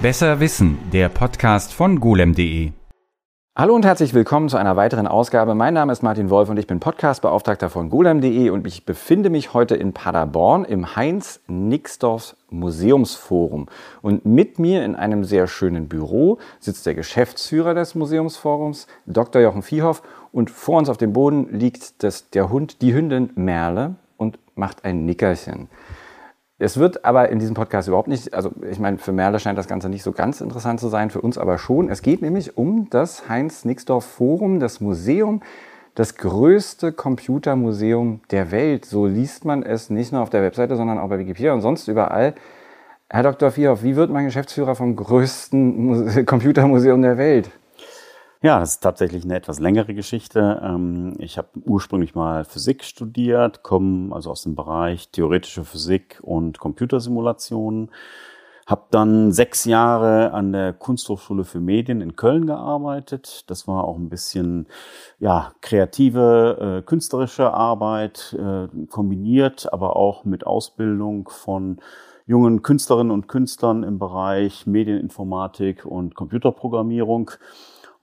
Besser Wissen, der Podcast von golem.de. Hallo und herzlich willkommen zu einer weiteren Ausgabe. Mein Name ist Martin Wolf und ich bin Podcastbeauftragter von golem.de und ich befinde mich heute in Paderborn im Heinz Nixdorf Museumsforum. Und mit mir in einem sehr schönen Büro sitzt der Geschäftsführer des Museumsforums, Dr. Jochen Viehhoff, und vor uns auf dem Boden liegt das, der Hund, die Hündin Merle und macht ein Nickerchen. Es wird aber in diesem Podcast überhaupt nicht, also ich meine, für Merle scheint das Ganze nicht so ganz interessant zu sein, für uns aber schon. Es geht nämlich um das Heinz-Nixdorf Forum, das Museum, das größte Computermuseum der Welt. So liest man es nicht nur auf der Webseite, sondern auch bei Wikipedia und sonst überall. Herr Dr. Vierhoff, wie wird man Geschäftsführer vom größten Computermuseum der Welt? Ja, das ist tatsächlich eine etwas längere Geschichte. Ähm, ich habe ursprünglich mal Physik studiert, komme also aus dem Bereich theoretische Physik und Computersimulationen. Habe dann sechs Jahre an der Kunsthochschule für Medien in Köln gearbeitet. Das war auch ein bisschen ja kreative, äh, künstlerische Arbeit äh, kombiniert, aber auch mit Ausbildung von jungen Künstlerinnen und Künstlern im Bereich Medieninformatik und Computerprogrammierung.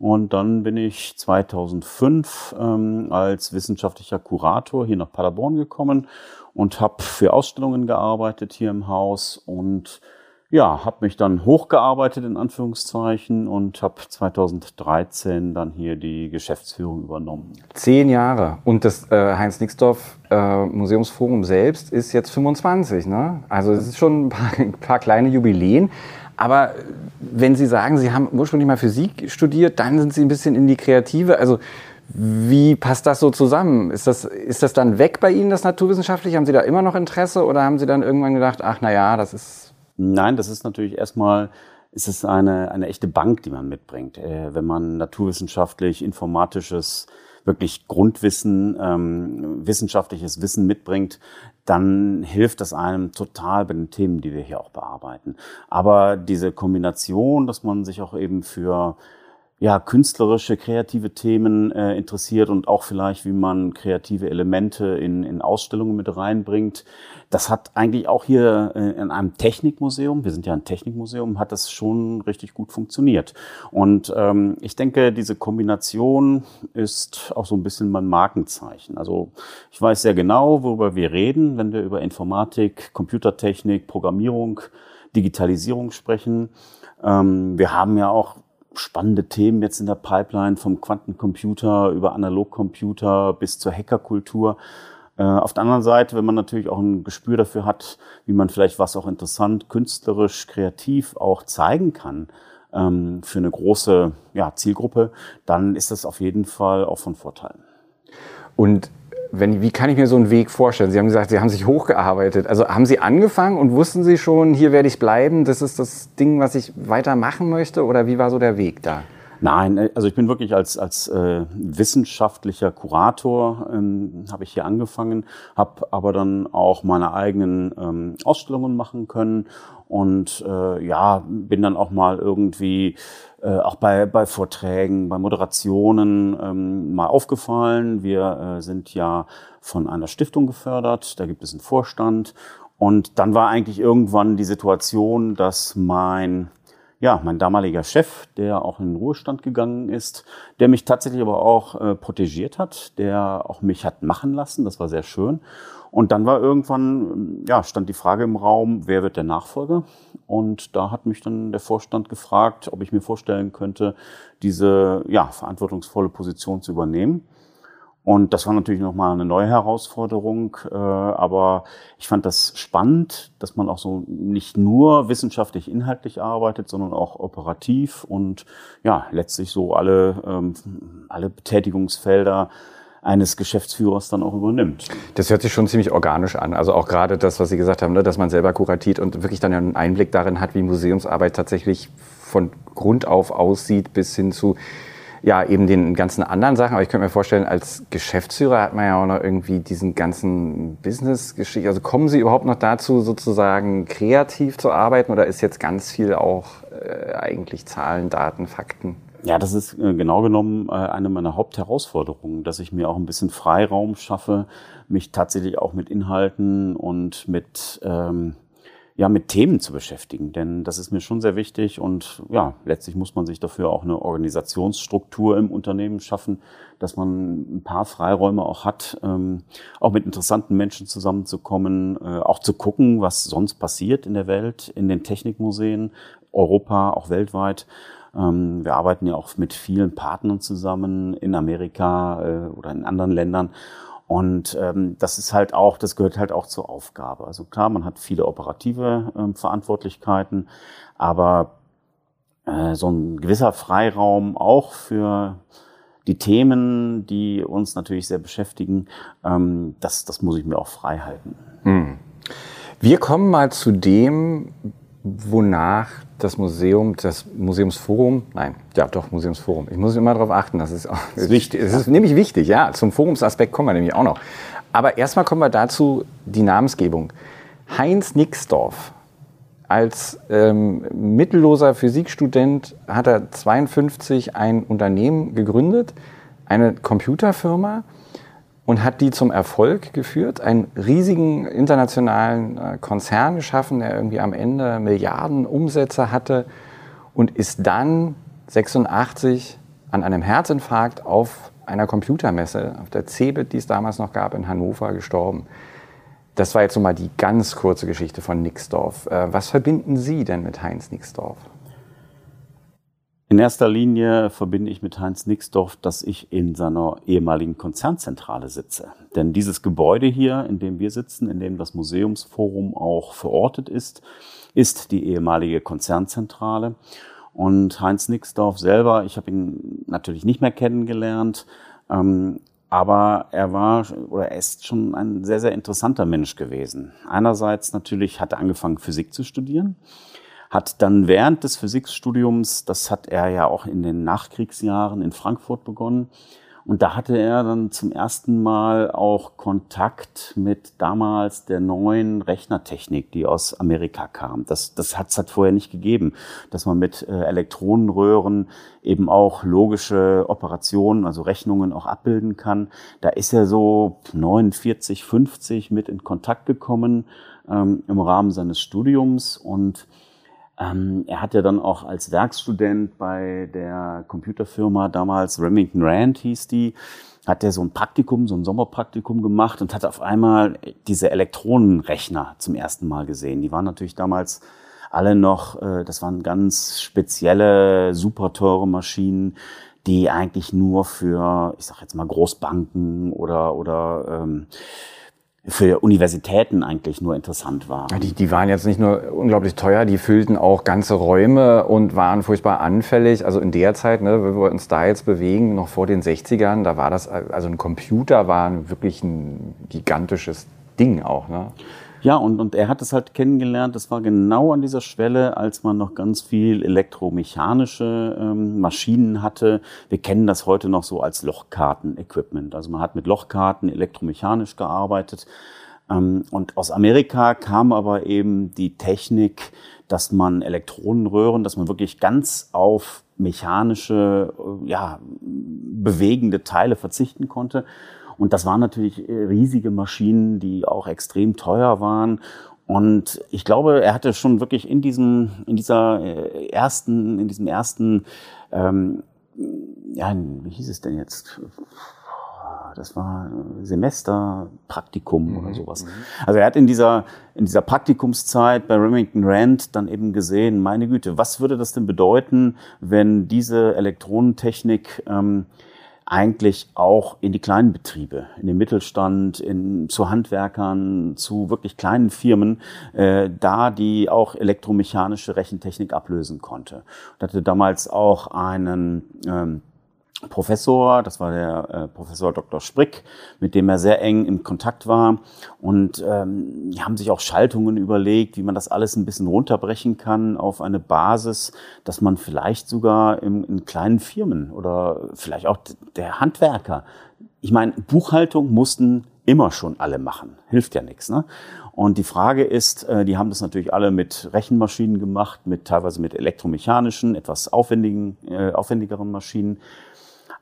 Und dann bin ich 2005 ähm, als wissenschaftlicher Kurator hier nach Paderborn gekommen und habe für Ausstellungen gearbeitet hier im Haus und ja, habe mich dann hochgearbeitet in Anführungszeichen und habe 2013 dann hier die Geschäftsführung übernommen. Zehn Jahre. Und das äh, Heinz-Nixdorf äh, Museumsforum selbst ist jetzt 25. Ne? Also es ist schon ein paar, ein paar kleine Jubiläen. Aber wenn Sie sagen, Sie haben ursprünglich mal Physik studiert, dann sind Sie ein bisschen in die Kreative. Also wie passt das so zusammen? Ist das, ist das dann weg bei Ihnen, das Naturwissenschaftliche? Haben Sie da immer noch Interesse oder haben Sie dann irgendwann gedacht, ach na ja, das ist... Nein, das ist natürlich erstmal ist es eine, eine echte Bank, die man mitbringt. Äh, wenn man naturwissenschaftlich, informatisches wirklich Grundwissen, ähm, wissenschaftliches Wissen mitbringt, dann hilft das einem total bei den Themen, die wir hier auch bearbeiten. Aber diese Kombination, dass man sich auch eben für ja, künstlerische, kreative Themen äh, interessiert und auch vielleicht, wie man kreative Elemente in, in Ausstellungen mit reinbringt. Das hat eigentlich auch hier äh, in einem Technikmuseum, wir sind ja ein Technikmuseum, hat das schon richtig gut funktioniert. Und ähm, ich denke, diese Kombination ist auch so ein bisschen mein Markenzeichen. Also ich weiß sehr genau, worüber wir reden, wenn wir über Informatik, Computertechnik, Programmierung, Digitalisierung sprechen. Ähm, wir haben ja auch spannende Themen jetzt in der Pipeline vom Quantencomputer über Analogcomputer bis zur Hackerkultur. Äh, auf der anderen Seite, wenn man natürlich auch ein Gespür dafür hat, wie man vielleicht was auch interessant, künstlerisch, kreativ auch zeigen kann ähm, für eine große ja, Zielgruppe, dann ist das auf jeden Fall auch von Vorteil. Und wenn, wie kann ich mir so einen Weg vorstellen? Sie haben gesagt, Sie haben sich hochgearbeitet. Also haben Sie angefangen und wussten Sie schon, hier werde ich bleiben, das ist das Ding, was ich weitermachen möchte? Oder wie war so der Weg da? Nein, äh, also ich bin wirklich als, als äh, wissenschaftlicher Kurator ähm, habe ich hier angefangen, habe aber dann auch meine eigenen ähm, Ausstellungen machen können und äh, ja, bin dann auch mal irgendwie äh, auch bei, bei Vorträgen, bei Moderationen ähm, mal aufgefallen. Wir äh, sind ja von einer Stiftung gefördert, da gibt es einen Vorstand und dann war eigentlich irgendwann die Situation, dass mein ja, mein damaliger Chef, der auch in den Ruhestand gegangen ist, der mich tatsächlich aber auch äh, protegiert hat, der auch mich hat machen lassen, das war sehr schön. Und dann war irgendwann, ja, stand die Frage im Raum, wer wird der Nachfolger? Und da hat mich dann der Vorstand gefragt, ob ich mir vorstellen könnte, diese, ja, verantwortungsvolle Position zu übernehmen. Und das war natürlich nochmal eine neue Herausforderung, äh, aber ich fand das spannend, dass man auch so nicht nur wissenschaftlich inhaltlich arbeitet, sondern auch operativ und ja, letztlich so alle, ähm, alle Betätigungsfelder eines Geschäftsführers dann auch übernimmt. Das hört sich schon ziemlich organisch an. Also auch gerade das, was Sie gesagt haben, ne, dass man selber kuratiert und wirklich dann einen Einblick darin hat, wie Museumsarbeit tatsächlich von Grund auf aussieht bis hin zu ja, eben den ganzen anderen Sachen. Aber ich könnte mir vorstellen, als Geschäftsführer hat man ja auch noch irgendwie diesen ganzen Business-Geschichte. Also kommen Sie überhaupt noch dazu, sozusagen kreativ zu arbeiten oder ist jetzt ganz viel auch äh, eigentlich Zahlen, Daten, Fakten? Ja, das ist äh, genau genommen äh, eine meiner Hauptherausforderungen, dass ich mir auch ein bisschen Freiraum schaffe, mich tatsächlich auch mit Inhalten und mit ähm, ja, mit Themen zu beschäftigen, denn das ist mir schon sehr wichtig und ja, letztlich muss man sich dafür auch eine Organisationsstruktur im Unternehmen schaffen, dass man ein paar Freiräume auch hat, ähm, auch mit interessanten Menschen zusammenzukommen, äh, auch zu gucken, was sonst passiert in der Welt, in den Technikmuseen, Europa, auch weltweit. Ähm, wir arbeiten ja auch mit vielen Partnern zusammen in Amerika äh, oder in anderen Ländern und ähm, das ist halt auch, das gehört halt auch zur Aufgabe. Also klar, man hat viele operative ähm, Verantwortlichkeiten, aber äh, so ein gewisser Freiraum auch für die Themen, die uns natürlich sehr beschäftigen, ähm, das, das muss ich mir auch frei halten. Hm. Wir kommen mal zu dem, wonach das Museum, das Museumsforum, nein, ja doch, Museumsforum. Ich muss immer darauf achten, das ist, auch, das ist wichtig. Das ist nämlich wichtig, ja. Zum Forumsaspekt kommen wir nämlich auch noch. Aber erstmal kommen wir dazu, die Namensgebung. Heinz Nixdorf, als ähm, mittelloser Physikstudent hat er 52 ein Unternehmen gegründet, eine Computerfirma, und hat die zum Erfolg geführt, einen riesigen internationalen äh, Konzern geschaffen, der irgendwie am Ende Milliarden Umsätze hatte und ist dann 86 an einem Herzinfarkt auf einer Computermesse, auf der CeBIT, die es damals noch gab, in Hannover gestorben. Das war jetzt nochmal die ganz kurze Geschichte von Nixdorf. Äh, was verbinden Sie denn mit Heinz Nixdorf? In erster Linie verbinde ich mit Heinz Nixdorf, dass ich in seiner ehemaligen Konzernzentrale sitze. Denn dieses Gebäude hier, in dem wir sitzen, in dem das Museumsforum auch verortet ist, ist die ehemalige Konzernzentrale. Und Heinz Nixdorf selber, ich habe ihn natürlich nicht mehr kennengelernt, ähm, aber er war oder er ist schon ein sehr, sehr interessanter Mensch gewesen. Einerseits natürlich hat er angefangen, Physik zu studieren hat dann während des Physikstudiums, das hat er ja auch in den Nachkriegsjahren in Frankfurt begonnen, und da hatte er dann zum ersten Mal auch Kontakt mit damals der neuen Rechnertechnik, die aus Amerika kam. Das, das hat es halt vorher nicht gegeben, dass man mit äh, Elektronenröhren eben auch logische Operationen, also Rechnungen auch abbilden kann. Da ist er so 49, 50 mit in Kontakt gekommen ähm, im Rahmen seines Studiums und ähm, er hat ja dann auch als Werkstudent bei der Computerfirma damals Remington Rand hieß die, hat er so ein Praktikum, so ein Sommerpraktikum gemacht und hat auf einmal diese Elektronenrechner zum ersten Mal gesehen. Die waren natürlich damals alle noch, äh, das waren ganz spezielle, super teure Maschinen, die eigentlich nur für, ich sag jetzt mal, Großbanken oder, oder ähm, für Universitäten eigentlich nur interessant war. Die, die waren jetzt nicht nur unglaublich teuer, die füllten auch ganze Räume und waren furchtbar anfällig. Also in der Zeit, ne, wenn wir uns da jetzt bewegen, noch vor den 60ern, da war das, also ein Computer war wirklich ein gigantisches Ding auch. Ne? Ja, und, und er hat es halt kennengelernt, das war genau an dieser Schwelle, als man noch ganz viel elektromechanische ähm, Maschinen hatte. Wir kennen das heute noch so als Lochkarten-Equipment. Also man hat mit Lochkarten elektromechanisch gearbeitet. Ähm, und aus Amerika kam aber eben die Technik, dass man Elektronenröhren, dass man wirklich ganz auf mechanische, äh, ja, bewegende Teile verzichten konnte und das waren natürlich äh, riesige Maschinen, die auch extrem teuer waren. Und ich glaube, er hatte schon wirklich in diesem, in dieser äh, ersten, in diesem ersten, ähm, ja, wie hieß es denn jetzt? Das war Semesterpraktikum mhm. oder sowas. Mhm. Also er hat in dieser, in dieser Praktikumszeit bei Remington Rand dann eben gesehen, meine Güte, was würde das denn bedeuten, wenn diese Elektronentechnik ähm, eigentlich auch in die kleinen Betriebe, in den Mittelstand, in, zu Handwerkern, zu wirklich kleinen Firmen, äh, da die auch elektromechanische Rechentechnik ablösen konnte. Und hatte damals auch einen ähm, Professor, das war der äh, Professor Dr. Sprick, mit dem er sehr eng im Kontakt war. Und ähm, die haben sich auch Schaltungen überlegt, wie man das alles ein bisschen runterbrechen kann auf eine Basis, dass man vielleicht sogar im, in kleinen Firmen oder vielleicht auch der Handwerker. Ich meine, Buchhaltung mussten immer schon alle machen. Hilft ja nichts. Ne? Und die Frage ist, äh, die haben das natürlich alle mit Rechenmaschinen gemacht, mit teilweise mit elektromechanischen, etwas aufwendigen, äh, aufwendigeren Maschinen.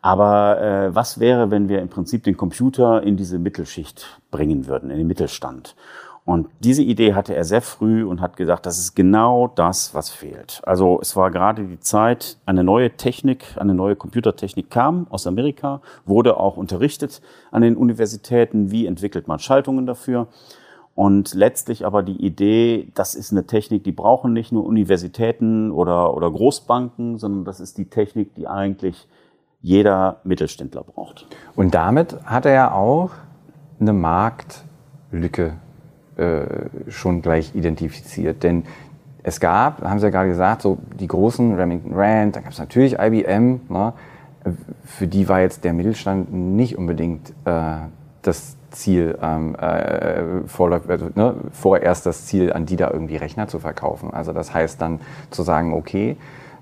Aber äh, was wäre, wenn wir im Prinzip den Computer in diese Mittelschicht bringen würden, in den Mittelstand? Und diese Idee hatte er sehr früh und hat gesagt, das ist genau das, was fehlt. Also es war gerade die Zeit, eine neue Technik, eine neue Computertechnik kam aus Amerika, wurde auch unterrichtet an den Universitäten, wie entwickelt man Schaltungen dafür. Und letztlich aber die Idee, das ist eine Technik, die brauchen nicht nur Universitäten oder, oder Großbanken, sondern das ist die Technik, die eigentlich jeder Mittelständler braucht. Und damit hat er ja auch eine Marktlücke äh, schon gleich identifiziert. Denn es gab, haben Sie ja gerade gesagt, so die großen Remington Rand, da gab es natürlich IBM, ne? für die war jetzt der Mittelstand nicht unbedingt äh, das Ziel, ähm, äh, vorläuft, also, ne, vorerst das Ziel, an die da irgendwie Rechner zu verkaufen. Also das heißt dann zu sagen, okay,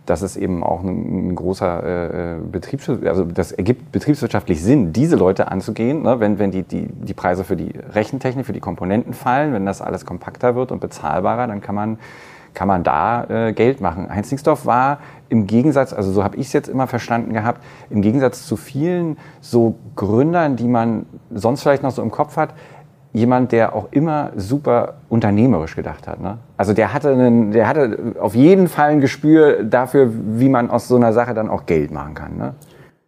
das ist eben auch ein, ein großer äh, Betriebs, also das ergibt betriebswirtschaftlich Sinn, diese Leute anzugehen, ne, wenn, wenn die, die, die Preise für die Rechentechnik, für die Komponenten fallen, wenn das alles kompakter wird und bezahlbarer, dann kann man kann man da äh, Geld machen. Heinz Nixdorf war im Gegensatz, also so habe ich es jetzt immer verstanden gehabt, im Gegensatz zu vielen so Gründern, die man sonst vielleicht noch so im Kopf hat, jemand, der auch immer super unternehmerisch gedacht hat. Ne? Also der hatte, einen, der hatte auf jeden Fall ein Gespür dafür, wie man aus so einer Sache dann auch Geld machen kann. Ne?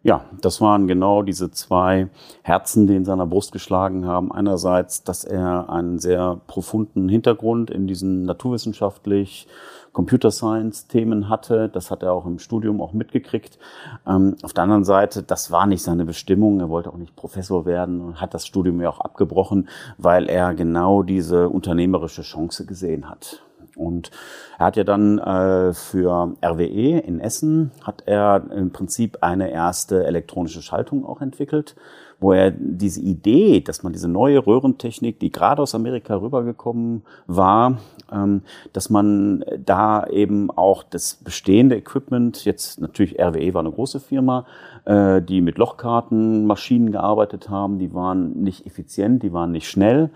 Ja, das waren genau diese zwei Herzen, die in seiner Brust geschlagen haben. Einerseits, dass er einen sehr profunden Hintergrund in diesen naturwissenschaftlich Computer Science Themen hatte. Das hat er auch im Studium auch mitgekriegt. Ähm, auf der anderen Seite, das war nicht seine Bestimmung. Er wollte auch nicht Professor werden und hat das Studium ja auch abgebrochen, weil er genau diese unternehmerische Chance gesehen hat. Und er hat ja dann äh, für RWE in Essen hat er im Prinzip eine erste elektronische Schaltung auch entwickelt wo er diese Idee, dass man diese neue Röhrentechnik, die gerade aus Amerika rübergekommen war, ähm, dass man da eben auch das bestehende Equipment, jetzt natürlich RWE war eine große Firma, äh, die mit Lochkartenmaschinen gearbeitet haben, die waren nicht effizient, die waren nicht schnell,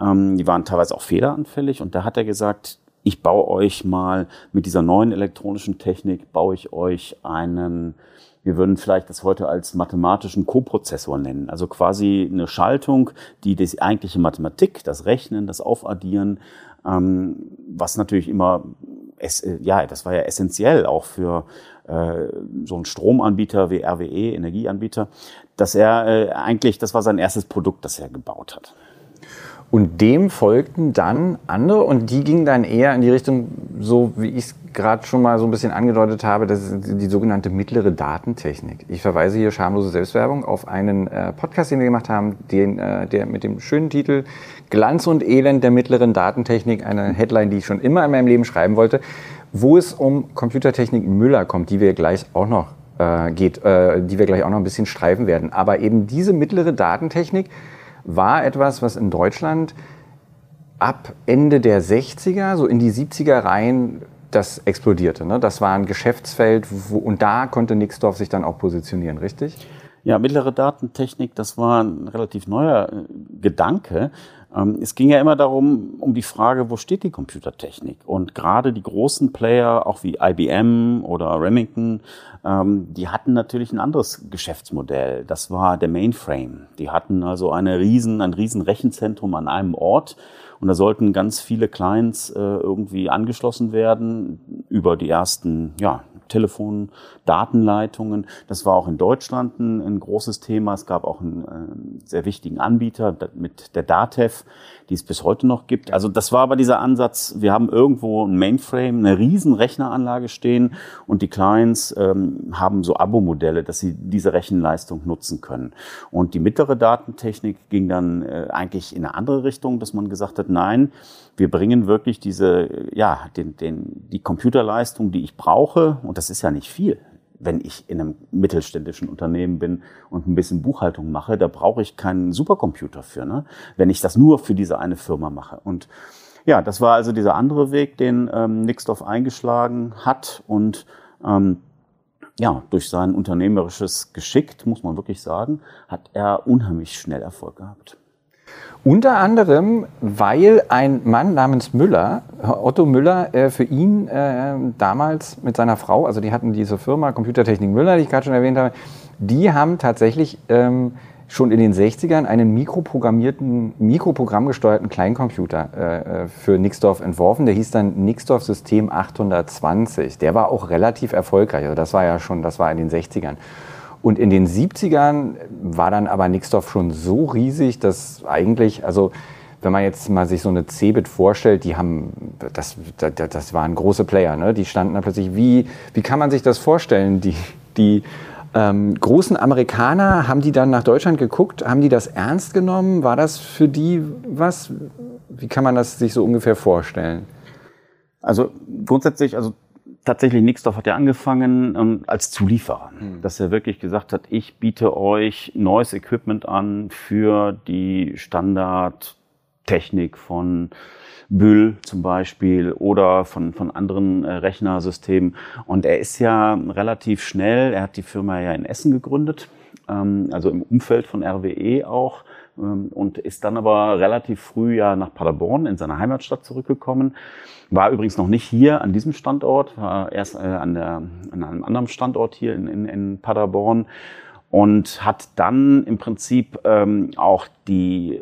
ähm, die waren teilweise auch fehleranfällig. Und da hat er gesagt, ich baue euch mal mit dieser neuen elektronischen Technik, baue ich euch einen wir würden vielleicht das heute als mathematischen Koprozessor nennen. Also quasi eine Schaltung, die die eigentliche Mathematik, das Rechnen, das Aufaddieren, ähm, was natürlich immer, es, äh, ja, das war ja essentiell auch für äh, so einen Stromanbieter wie RWE, Energieanbieter, dass er äh, eigentlich, das war sein erstes Produkt, das er gebaut hat. Und dem folgten dann andere und die gingen dann eher in die Richtung, so wie ich es gerade schon mal so ein bisschen angedeutet habe, das ist die sogenannte mittlere Datentechnik. Ich verweise hier schamlose Selbstwerbung auf einen äh, Podcast, den wir gemacht haben, den, äh, der mit dem schönen Titel Glanz und Elend der mittleren Datentechnik, eine Headline, die ich schon immer in meinem Leben schreiben wollte, wo es um Computertechnik Müller kommt, die wir gleich auch noch äh, geht, äh, die wir gleich auch noch ein bisschen streifen werden. Aber eben diese mittlere Datentechnik war etwas, was in Deutschland ab Ende der 60er, so in die 70er rein, das explodierte. Ne? Das war ein Geschäftsfeld wo, und da konnte Nixdorf sich dann auch positionieren, richtig? Ja, mittlere Datentechnik, das war ein relativ neuer äh, Gedanke. Ähm, es ging ja immer darum, um die Frage, wo steht die Computertechnik? Und gerade die großen Player, auch wie IBM oder Remington, ähm, die hatten natürlich ein anderes Geschäftsmodell. Das war der Mainframe. Die hatten also eine riesen, ein riesen Rechenzentrum an einem Ort. Und da sollten ganz viele Clients äh, irgendwie angeschlossen werden über die ersten ja, Telefon, Datenleitungen. Das war auch in Deutschland ein, ein großes Thema. Es gab auch einen, einen, sehr wichtigen Anbieter mit der Datev, die es bis heute noch gibt. Also das war aber dieser Ansatz, wir haben irgendwo ein Mainframe, eine riesen Rechneranlage stehen und die Clients ähm, haben so Abo-Modelle, dass sie diese Rechenleistung nutzen können. Und die mittlere Datentechnik ging dann äh, eigentlich in eine andere Richtung, dass man gesagt hat, nein, wir bringen wirklich diese, ja, den, den, die Computerleistung, die ich brauche, und das ist ja nicht viel. Wenn ich in einem mittelständischen Unternehmen bin und ein bisschen Buchhaltung mache, da brauche ich keinen Supercomputer für, ne? wenn ich das nur für diese eine Firma mache. Und ja, das war also dieser andere Weg, den ähm, Nixdorf eingeschlagen hat und ähm, ja, durch sein unternehmerisches Geschick, muss man wirklich sagen, hat er unheimlich schnell Erfolg gehabt. Unter anderem, weil ein Mann namens Müller, Otto Müller, äh, für ihn äh, damals mit seiner Frau, also die hatten diese Firma Computertechnik Müller, die ich gerade schon erwähnt habe, die haben tatsächlich ähm, schon in den 60ern einen mikroprogrammierten, mikroprogrammgesteuerten Kleincomputer äh, äh, für Nixdorf entworfen. Der hieß dann Nixdorf System 820. Der war auch relativ erfolgreich. Also das war ja schon, das war in den 60ern. Und in den 70ern war dann aber Nixdorf schon so riesig, dass eigentlich, also wenn man jetzt mal sich so eine Cebit vorstellt, die haben, das, das, das waren große Player, ne? die standen da plötzlich, wie, wie kann man sich das vorstellen? Die, die ähm, großen Amerikaner, haben die dann nach Deutschland geguckt? Haben die das ernst genommen? War das für die was? Wie kann man das sich so ungefähr vorstellen? Also grundsätzlich, also tatsächlich Nixdorf hat ja angefangen ähm, als Zulieferer, mhm. dass er wirklich gesagt hat, ich biete euch neues Equipment an für die Standardtechnik von Bühl zum Beispiel oder von, von anderen äh, Rechnersystemen. Und er ist ja relativ schnell, er hat die Firma ja in Essen gegründet, ähm, also im Umfeld von RWE auch und ist dann aber relativ früh ja nach Paderborn in seine Heimatstadt zurückgekommen. War übrigens noch nicht hier an diesem Standort, war erst äh, an, der, an einem anderen Standort hier in, in, in Paderborn und hat dann im Prinzip ähm, auch die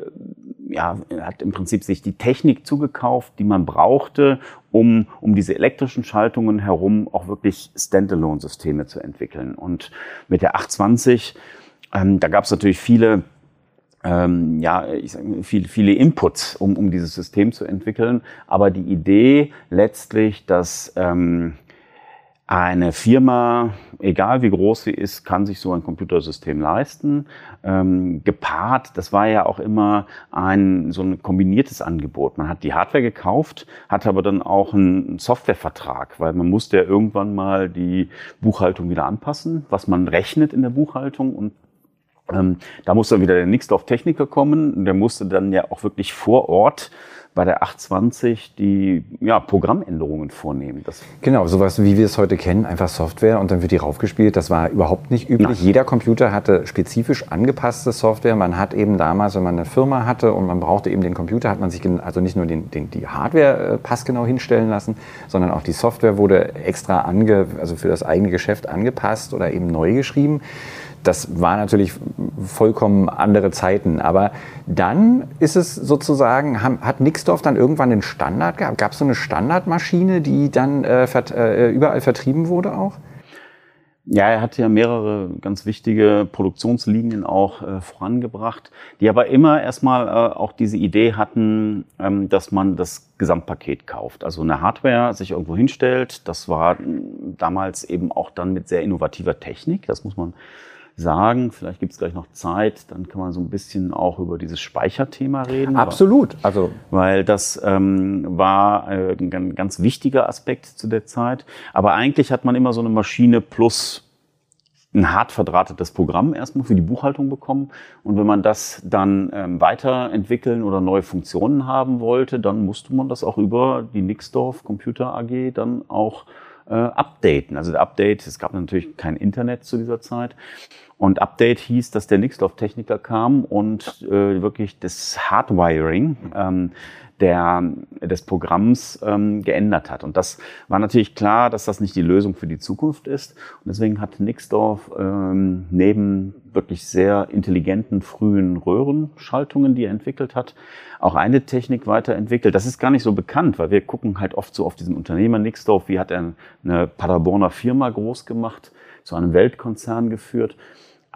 ja, hat im Prinzip sich die Technik zugekauft, die man brauchte, um, um diese elektrischen Schaltungen herum auch wirklich Standalone-Systeme zu entwickeln. Und mit der 820, ähm, da gab es natürlich viele ähm, ja, ich sag, viele, viele Inputs, um, um dieses System zu entwickeln. Aber die Idee letztlich, dass ähm, eine Firma, egal wie groß sie ist, kann sich so ein Computersystem leisten. Ähm, gepaart, das war ja auch immer ein so ein kombiniertes Angebot. Man hat die Hardware gekauft, hat aber dann auch einen Softwarevertrag, weil man musste ja irgendwann mal die Buchhaltung wieder anpassen, was man rechnet in der Buchhaltung und ähm, da musste dann wieder der Nixdorf Techniker kommen. Der musste dann ja auch wirklich vor Ort bei der 820 die ja, Programmänderungen vornehmen. Das genau, sowas wie wir es heute kennen, einfach Software und dann wird die raufgespielt. Das war überhaupt nicht üblich. Nein. Jeder Computer hatte spezifisch angepasste Software. Man hat eben damals, wenn man eine Firma hatte und man brauchte eben den Computer, hat man sich also nicht nur den, den, die Hardware äh, passgenau hinstellen lassen, sondern auch die Software wurde extra ange, also für das eigene Geschäft angepasst oder eben neu geschrieben das war natürlich vollkommen andere Zeiten. Aber dann ist es sozusagen, hat Nixdorf dann irgendwann den Standard gehabt? Gab es so eine Standardmaschine, die dann äh, vert, äh, überall vertrieben wurde auch? Ja, er hat ja mehrere ganz wichtige Produktionslinien auch äh, vorangebracht, die aber immer erstmal äh, auch diese Idee hatten, ähm, dass man das Gesamtpaket kauft. Also eine Hardware sich irgendwo hinstellt. Das war damals eben auch dann mit sehr innovativer Technik. Das muss man sagen. Vielleicht gibt es gleich noch Zeit, dann kann man so ein bisschen auch über dieses Speicherthema reden. Absolut. Also weil das ähm, war äh, ein ganz wichtiger Aspekt zu der Zeit. Aber eigentlich hat man immer so eine Maschine plus ein hart verdrahtetes Programm erstmal für die Buchhaltung bekommen. Und wenn man das dann ähm, weiterentwickeln oder neue Funktionen haben wollte, dann musste man das auch über die Nixdorf Computer AG dann auch äh, updaten. Also der Update, es gab natürlich kein Internet zu dieser Zeit. Und Update hieß, dass der Nixdorf-Techniker kam und äh, wirklich das Hardwiring ähm, der, des Programms ähm, geändert hat. Und das war natürlich klar, dass das nicht die Lösung für die Zukunft ist. Und deswegen hat Nixdorf ähm, neben wirklich sehr intelligenten frühen Röhrenschaltungen, die er entwickelt hat, auch eine Technik weiterentwickelt. Das ist gar nicht so bekannt, weil wir gucken halt oft so auf diesen Unternehmer Nixdorf, wie hat er eine Paderborner Firma groß gemacht, zu einem Weltkonzern geführt.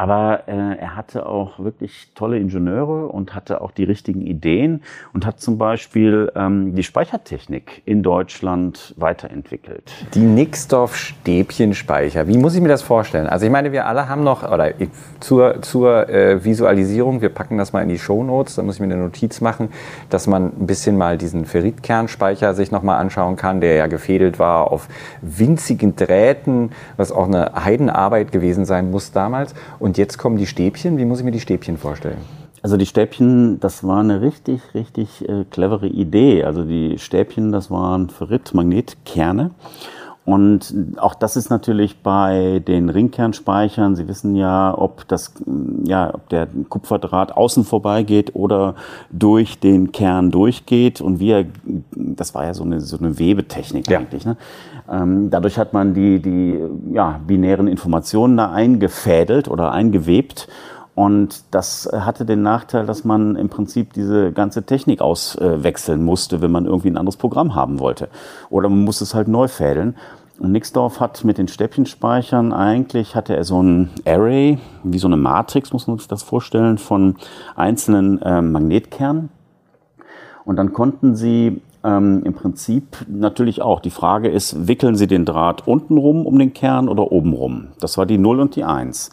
Aber äh, er hatte auch wirklich tolle Ingenieure und hatte auch die richtigen Ideen und hat zum Beispiel ähm, die Speichertechnik in Deutschland weiterentwickelt. Die Nixdorf-Stäbchenspeicher, wie muss ich mir das vorstellen? Also ich meine, wir alle haben noch, oder zur, zur äh, Visualisierung, wir packen das mal in die Show Notes, da muss ich mir eine Notiz machen, dass man ein bisschen mal diesen Ferritkernspeicher sich nochmal anschauen kann, der ja gefädelt war auf winzigen Drähten, was auch eine Heidenarbeit gewesen sein muss damals. Und und jetzt kommen die Stäbchen. Wie muss ich mir die Stäbchen vorstellen? Also die Stäbchen, das war eine richtig, richtig äh, clevere Idee. Also die Stäbchen, das waren Ferrit-Magnetkerne. Und auch das ist natürlich bei den Ringkernspeichern. Sie wissen ja, ob das, ja, ob der Kupferdraht außen vorbeigeht oder durch den Kern durchgeht. Und wir, das war ja so eine, so eine Webetechnik ja. eigentlich. Ne? Ähm, dadurch hat man die, die ja, binären Informationen da eingefädelt oder eingewebt. Und das hatte den Nachteil, dass man im Prinzip diese ganze Technik auswechseln musste, wenn man irgendwie ein anderes Programm haben wollte. Oder man musste es halt neu fädeln. Und Nixdorf hat mit den Stäbchenspeichern eigentlich, hatte er so ein Array, wie so eine Matrix, muss man sich das vorstellen, von einzelnen äh, Magnetkernen. Und dann konnten sie ähm, im Prinzip natürlich auch, die Frage ist, wickeln sie den Draht unten rum um den Kern oder oben rum? Das war die 0 und die 1.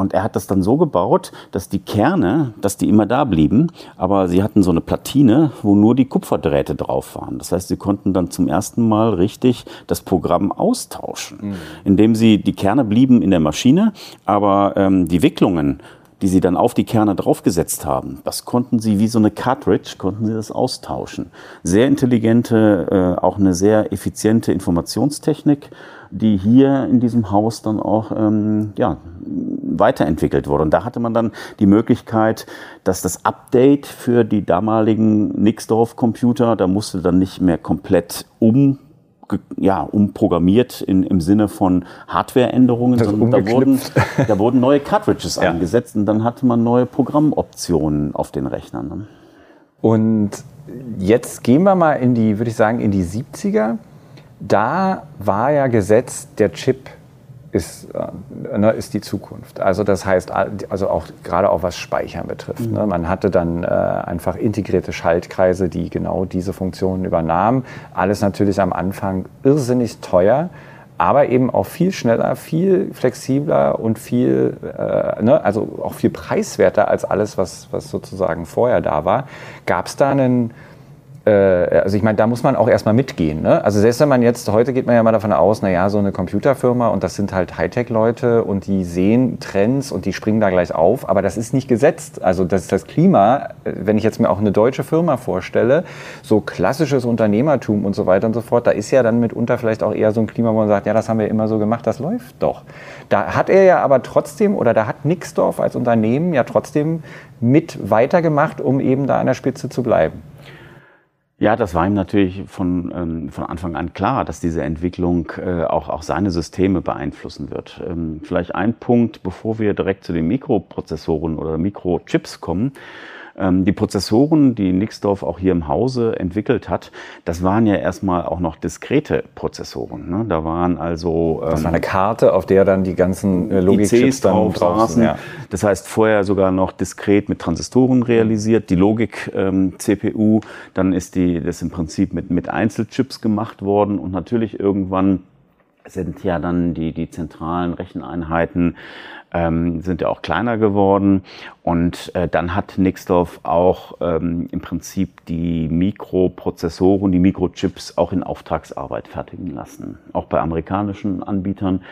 Und er hat das dann so gebaut, dass die Kerne, dass die immer da blieben, aber sie hatten so eine Platine, wo nur die Kupferdrähte drauf waren. Das heißt, sie konnten dann zum ersten Mal richtig das Programm austauschen, mhm. indem sie die Kerne blieben in der Maschine, aber ähm, die Wicklungen die sie dann auf die Kerne draufgesetzt haben, das konnten sie wie so eine Cartridge, konnten sie das austauschen. Sehr intelligente, äh, auch eine sehr effiziente Informationstechnik die hier in diesem Haus dann auch ähm, ja, weiterentwickelt wurde. Und da hatte man dann die Möglichkeit, dass das Update für die damaligen Nixdorf-Computer, da musste dann nicht mehr komplett um ja, umprogrammiert in, im Sinne von Hardwareänderungen, sondern da wurden, da wurden neue Cartridges ja. eingesetzt und dann hatte man neue Programmoptionen auf den Rechnern. Ne? Und jetzt gehen wir mal in die, würde ich sagen, in die 70er da war ja gesetzt, der Chip ist, äh, ne, ist die Zukunft. Also das heißt, also auch gerade auch was Speichern betrifft. Mhm. Ne? Man hatte dann äh, einfach integrierte Schaltkreise, die genau diese Funktionen übernahmen. Alles natürlich am Anfang irrsinnig teuer, aber eben auch viel schneller, viel flexibler und viel, äh, ne, also auch viel preiswerter als alles, was, was sozusagen vorher da war. Gab es da einen also ich meine, da muss man auch erstmal mitgehen. Ne? Also selbst wenn man jetzt, heute geht man ja mal davon aus, naja, so eine Computerfirma und das sind halt Hightech-Leute und die sehen Trends und die springen da gleich auf, aber das ist nicht gesetzt. Also das ist das Klima, äh, wenn ich jetzt mir auch eine deutsche Firma vorstelle, so klassisches Unternehmertum und so weiter und so fort, da ist ja dann mitunter vielleicht auch eher so ein Klima, wo man sagt, ja, das haben wir immer so gemacht, das läuft doch. Da hat er ja aber trotzdem, oder da hat Nixdorf als Unternehmen ja trotzdem mit weitergemacht, um eben da an der Spitze zu bleiben. Ja, das war ihm natürlich von, ähm, von Anfang an klar, dass diese Entwicklung äh, auch, auch seine Systeme beeinflussen wird. Ähm, vielleicht ein Punkt, bevor wir direkt zu den Mikroprozessoren oder Mikrochips kommen. Ähm, die Prozessoren, die Nixdorf auch hier im Hause entwickelt hat, das waren ja erstmal auch noch diskrete Prozessoren. Ne? Da waren also... Ähm, das war eine Karte, auf der dann die ganzen äh, Logik-Chips drauf saßen. Ja. Das heißt, vorher sogar noch diskret mit Transistoren realisiert, die Logik-CPU, ähm, dann ist die, das im Prinzip mit, mit Einzelchips gemacht worden und natürlich irgendwann sind ja dann die, die zentralen Recheneinheiten ähm, sind ja auch kleiner geworden. Und äh, dann hat Nixdorf auch ähm, im Prinzip die Mikroprozessoren, die Mikrochips auch in Auftragsarbeit fertigen lassen. Auch bei amerikanischen Anbietern.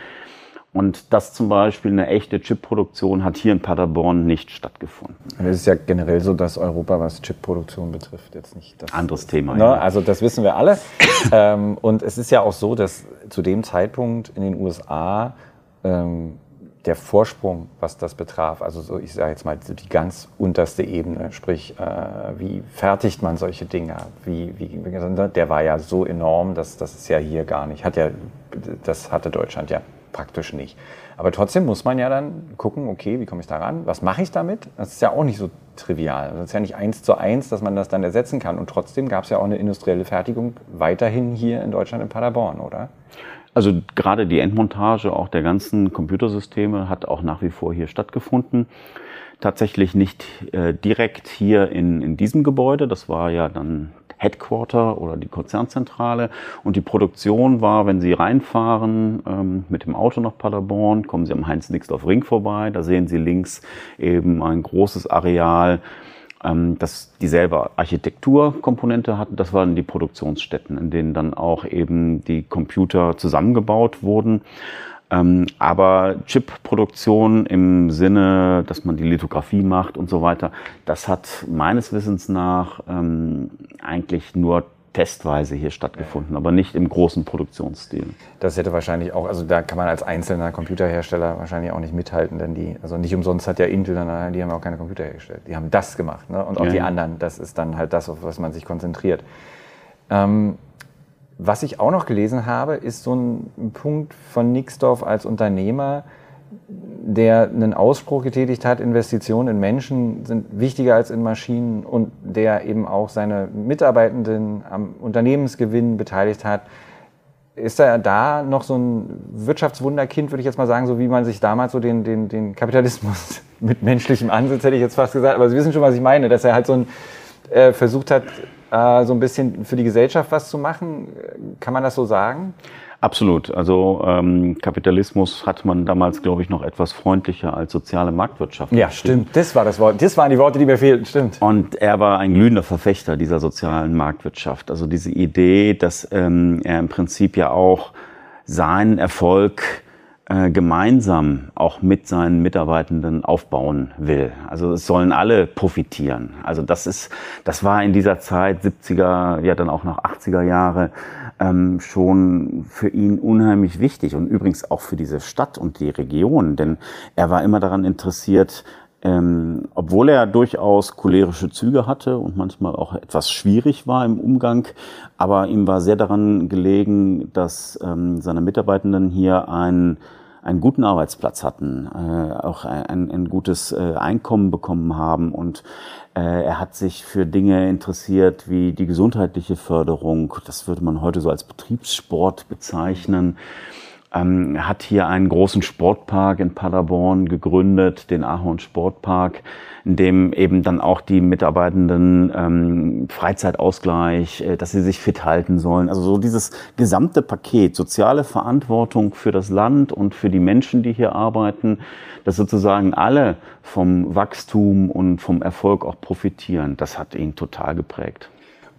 Und das zum Beispiel, eine echte Chipproduktion hat hier in Paderborn nicht stattgefunden. Es ist ja generell so, dass Europa, was Chipproduktion betrifft, jetzt nicht das. Anderes Thema, ne? ja. Also das wissen wir alle. ähm, und es ist ja auch so, dass zu dem Zeitpunkt in den USA ähm, der Vorsprung, was das betraf, also so, ich sage jetzt mal die ganz unterste Ebene, sprich, äh, wie fertigt man solche Dinge, wie, wie, der war ja so enorm, dass das ist ja hier gar nicht, hat ja, das hatte Deutschland ja praktisch nicht. Aber trotzdem muss man ja dann gucken, okay, wie komme ich da ran? Was mache ich damit? Das ist ja auch nicht so trivial. Das ist ja nicht eins zu eins, dass man das dann ersetzen kann. Und trotzdem gab es ja auch eine industrielle Fertigung weiterhin hier in Deutschland in Paderborn, oder? Also gerade die Endmontage auch der ganzen Computersysteme hat auch nach wie vor hier stattgefunden. Tatsächlich nicht äh, direkt hier in, in diesem Gebäude, das war ja dann Headquarter oder die Konzernzentrale. Und die Produktion war, wenn Sie reinfahren ähm, mit dem Auto nach Paderborn, kommen Sie am Heinz-Nixdorf Ring vorbei. Da sehen Sie links eben ein großes Areal ähm, das dieselbe Architekturkomponente hatten. Das waren die Produktionsstätten, in denen dann auch eben die Computer zusammengebaut wurden. Ähm, aber Chip-Produktion im Sinne, dass man die Lithografie macht und so weiter, das hat meines Wissens nach ähm, eigentlich nur testweise hier stattgefunden, aber nicht im großen Produktionsstil. Das hätte wahrscheinlich auch, also da kann man als einzelner Computerhersteller wahrscheinlich auch nicht mithalten, denn die, also nicht umsonst hat ja Intel dann, die haben auch keine Computer hergestellt. Die haben das gemacht, ne? Und auch ja. die anderen, das ist dann halt das, auf was man sich konzentriert. Ähm, was ich auch noch gelesen habe, ist so ein Punkt von Nixdorf als Unternehmer, der einen Ausspruch getätigt hat, Investitionen in Menschen sind wichtiger als in Maschinen und der eben auch seine Mitarbeitenden am Unternehmensgewinn beteiligt hat. Ist er da noch so ein Wirtschaftswunderkind, würde ich jetzt mal sagen, so wie man sich damals so den, den, den Kapitalismus mit menschlichem Ansatz, hätte ich jetzt fast gesagt, aber Sie wissen schon, was ich meine, dass er halt so ein, äh, versucht hat, äh, so ein bisschen für die Gesellschaft was zu machen. Kann man das so sagen? Absolut. Also ähm, Kapitalismus hat man damals, glaube ich, noch etwas freundlicher als soziale Marktwirtschaft. Ja, stimmt. Das war das Wort. Das waren die Worte, die mir fehlten. Stimmt. Und er war ein glühender Verfechter dieser sozialen Marktwirtschaft. Also diese Idee, dass ähm, er im Prinzip ja auch seinen Erfolg äh, gemeinsam auch mit seinen Mitarbeitenden aufbauen will. Also es sollen alle profitieren. Also das ist, das war in dieser Zeit 70er, ja dann auch noch 80er Jahre ähm, schon für ihn unheimlich wichtig und übrigens auch für diese Stadt und die Region, denn er war immer daran interessiert, ähm, obwohl er durchaus cholerische Züge hatte und manchmal auch etwas schwierig war im Umgang, aber ihm war sehr daran gelegen, dass ähm, seine Mitarbeitenden hier ein einen guten Arbeitsplatz hatten, äh, auch ein, ein gutes äh, Einkommen bekommen haben und äh, er hat sich für Dinge interessiert wie die gesundheitliche Förderung, das würde man heute so als Betriebssport bezeichnen. Ähm, hat hier einen großen Sportpark in Paderborn gegründet, den Ahorn Sportpark, in dem eben dann auch die Mitarbeitenden ähm, Freizeitausgleich, äh, dass sie sich fit halten sollen. Also so dieses gesamte Paket, soziale Verantwortung für das Land und für die Menschen, die hier arbeiten, dass sozusagen alle vom Wachstum und vom Erfolg auch profitieren, das hat ihn total geprägt.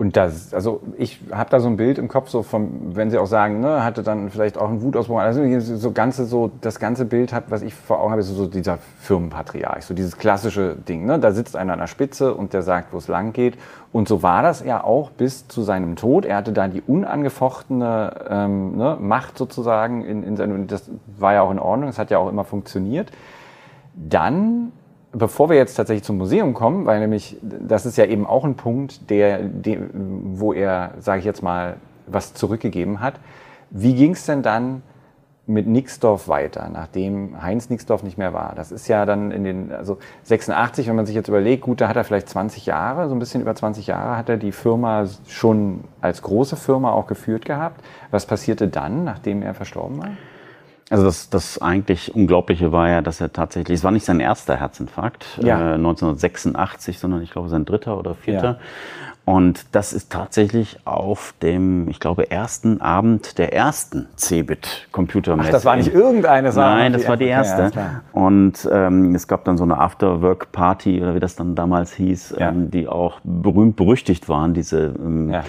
Und das, also ich habe da so ein Bild im Kopf, so vom, wenn Sie auch sagen, ne, hatte dann vielleicht auch einen Wutausbruch, also so ganze, so das ganze Bild hat, was ich vor Augen habe, ist so dieser Firmenpatriarch, so dieses klassische Ding, ne, da sitzt einer an der Spitze und der sagt, wo es lang geht. Und so war das ja auch bis zu seinem Tod. Er hatte da die unangefochtene ähm, ne, Macht sozusagen in, in seinem, das war ja auch in Ordnung, es hat ja auch immer funktioniert. Dann bevor wir jetzt tatsächlich zum Museum kommen, weil nämlich das ist ja eben auch ein Punkt, der, der wo er, sage ich jetzt mal, was zurückgegeben hat. Wie ging es denn dann mit Nixdorf weiter, nachdem Heinz Nixdorf nicht mehr war? Das ist ja dann in den, also 86, wenn man sich jetzt überlegt, gut, da hat er vielleicht 20 Jahre, so ein bisschen über 20 Jahre hat er die Firma schon als große Firma auch geführt gehabt. Was passierte dann, nachdem er verstorben war? Also das, das eigentlich Unglaubliche war ja, dass er tatsächlich, es war nicht sein erster Herzinfarkt ja. äh, 1986, sondern ich glaube sein dritter oder vierter. Ja. Und das ist tatsächlich auf dem, ich glaube, ersten Abend der ersten Cebit Computermesse. Ach, das war nicht irgendeine Sache. Nein, das war die erste. Ja, und ähm, es gab dann so eine Afterwork Party oder wie das dann damals hieß, ja. ähm, die auch berühmt berüchtigt waren, diese, ähm, ja.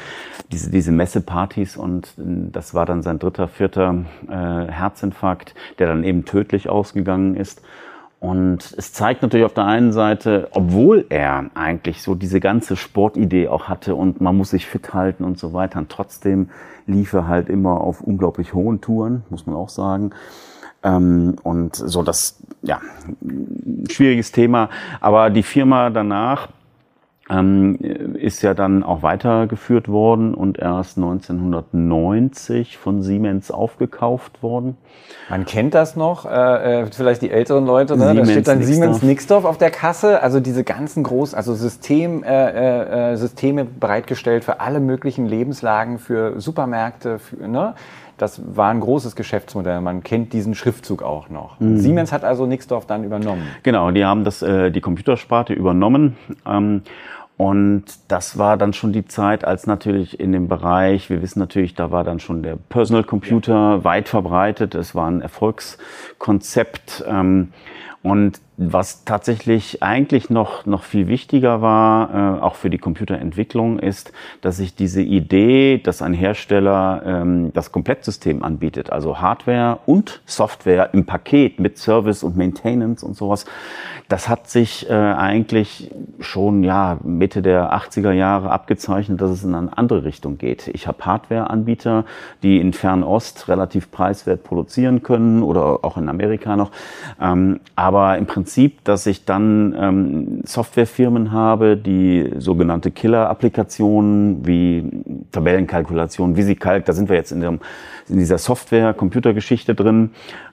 diese, diese Messepartys. Und äh, das war dann sein dritter, vierter äh, Herzinfarkt, der dann eben tödlich ausgegangen ist. Und es zeigt natürlich auf der einen Seite, obwohl er eigentlich so diese ganze Sportidee auch hatte und man muss sich fit halten und so weiter, und trotzdem lief er halt immer auf unglaublich hohen Touren, muss man auch sagen. Ähm, und so das, ja, schwieriges Thema. Aber die Firma danach ähm, ist ja dann auch weitergeführt worden und erst 1990 von Siemens aufgekauft worden. Man kennt das noch, äh, äh vielleicht die älteren Leute, ne? da steht dann Nixdorf. Siemens Nixdorf auf der Kasse, also diese ganzen großen, also System, äh, äh, äh, Systeme bereitgestellt für alle möglichen Lebenslagen, für Supermärkte, für, ne? Das war ein großes Geschäftsmodell. Man kennt diesen Schriftzug auch noch. Mhm. Siemens hat also Nixdorf dann übernommen. Genau, die haben das, äh, die Computersparte übernommen. Ähm, und das war dann schon die Zeit, als natürlich in dem Bereich, wir wissen natürlich, da war dann schon der Personal Computer ja. weit verbreitet. Es war ein Erfolgskonzept. Ähm, und was tatsächlich eigentlich noch, noch viel wichtiger war, äh, auch für die Computerentwicklung, ist, dass sich diese Idee, dass ein Hersteller ähm, das Komplettsystem anbietet, also Hardware und Software im Paket mit Service und Maintenance und sowas, das hat sich äh, eigentlich schon ja Mitte der 80er Jahre abgezeichnet, dass es in eine andere Richtung geht. Ich habe Hardware-Anbieter, die in Fernost relativ preiswert produzieren können oder auch in Amerika noch, ähm, aber im Prinzip Prinzip, dass ich dann ähm, Softwarefirmen habe, die sogenannte Killer-Applikationen wie Tabellenkalkulation, VisiCalc, da sind wir jetzt in, dem, in dieser Software-Computergeschichte drin,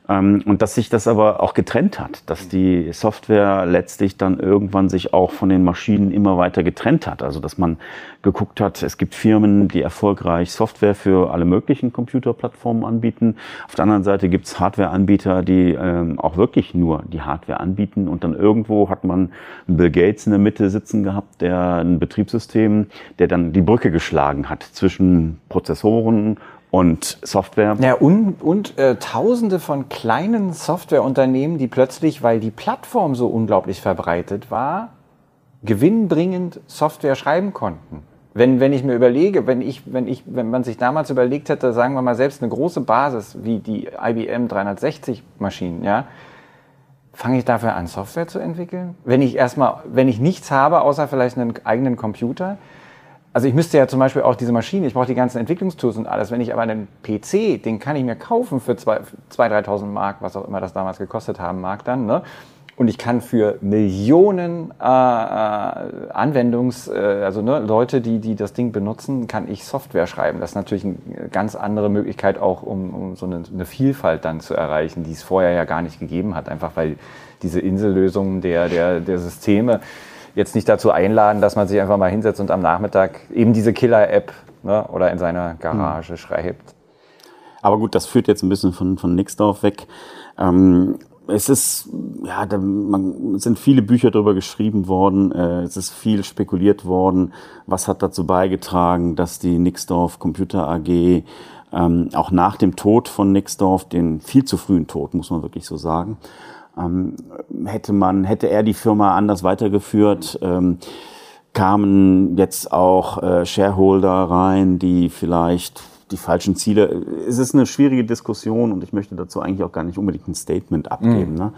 und dass sich das aber auch getrennt hat, dass die Software letztlich dann irgendwann sich auch von den Maschinen immer weiter getrennt hat. Also dass man geguckt hat, es gibt Firmen, die erfolgreich Software für alle möglichen Computerplattformen anbieten. Auf der anderen Seite gibt es Hardware-Anbieter, die ähm, auch wirklich nur die Hardware anbieten. Und dann irgendwo hat man Bill Gates in der Mitte sitzen gehabt, der ein Betriebssystem, der dann die Brücke geschlagen hat zwischen Prozessoren und Software. Ja, und, und äh, tausende von kleinen Softwareunternehmen, die plötzlich, weil die Plattform so unglaublich verbreitet war, gewinnbringend Software schreiben konnten. Wenn, wenn ich mir überlege, wenn, ich, wenn, ich, wenn man sich damals überlegt hätte, sagen wir mal, selbst eine große Basis wie die IBM 360 Maschinen, ja, fange ich dafür an, Software zu entwickeln? Wenn ich erstmal, wenn ich nichts habe, außer vielleicht einen eigenen Computer, also ich müsste ja zum Beispiel auch diese Maschine, ich brauche die ganzen Entwicklungstools und alles. Wenn ich aber einen PC, den kann ich mir kaufen für 2.000, 3.000 Mark, was auch immer das damals gekostet haben mag dann, ne? Und ich kann für Millionen äh, äh, Anwendungs, äh, also ne, Leute, die, die das Ding benutzen, kann ich Software schreiben. Das ist natürlich eine ganz andere Möglichkeit auch, um, um so eine, eine Vielfalt dann zu erreichen, die es vorher ja gar nicht gegeben hat. Einfach weil diese Insellösungen der, der, der Systeme jetzt nicht dazu einladen, dass man sich einfach mal hinsetzt und am Nachmittag eben diese Killer-App ne, oder in seiner Garage hm. schreibt. Aber gut, das führt jetzt ein bisschen von, von Nixdorf weg. Ähm, es ist, ja, da man, es sind viele Bücher darüber geschrieben worden, äh, es ist viel spekuliert worden, was hat dazu beigetragen, dass die Nixdorf Computer AG ähm, auch nach dem Tod von Nixdorf, den viel zu frühen Tod, muss man wirklich so sagen, ähm, hätte man, hätte er die Firma anders weitergeführt, ähm, kamen jetzt auch äh, Shareholder rein, die vielleicht die falschen Ziele. Es ist eine schwierige Diskussion und ich möchte dazu eigentlich auch gar nicht unbedingt ein Statement abgeben. Mhm. Ne?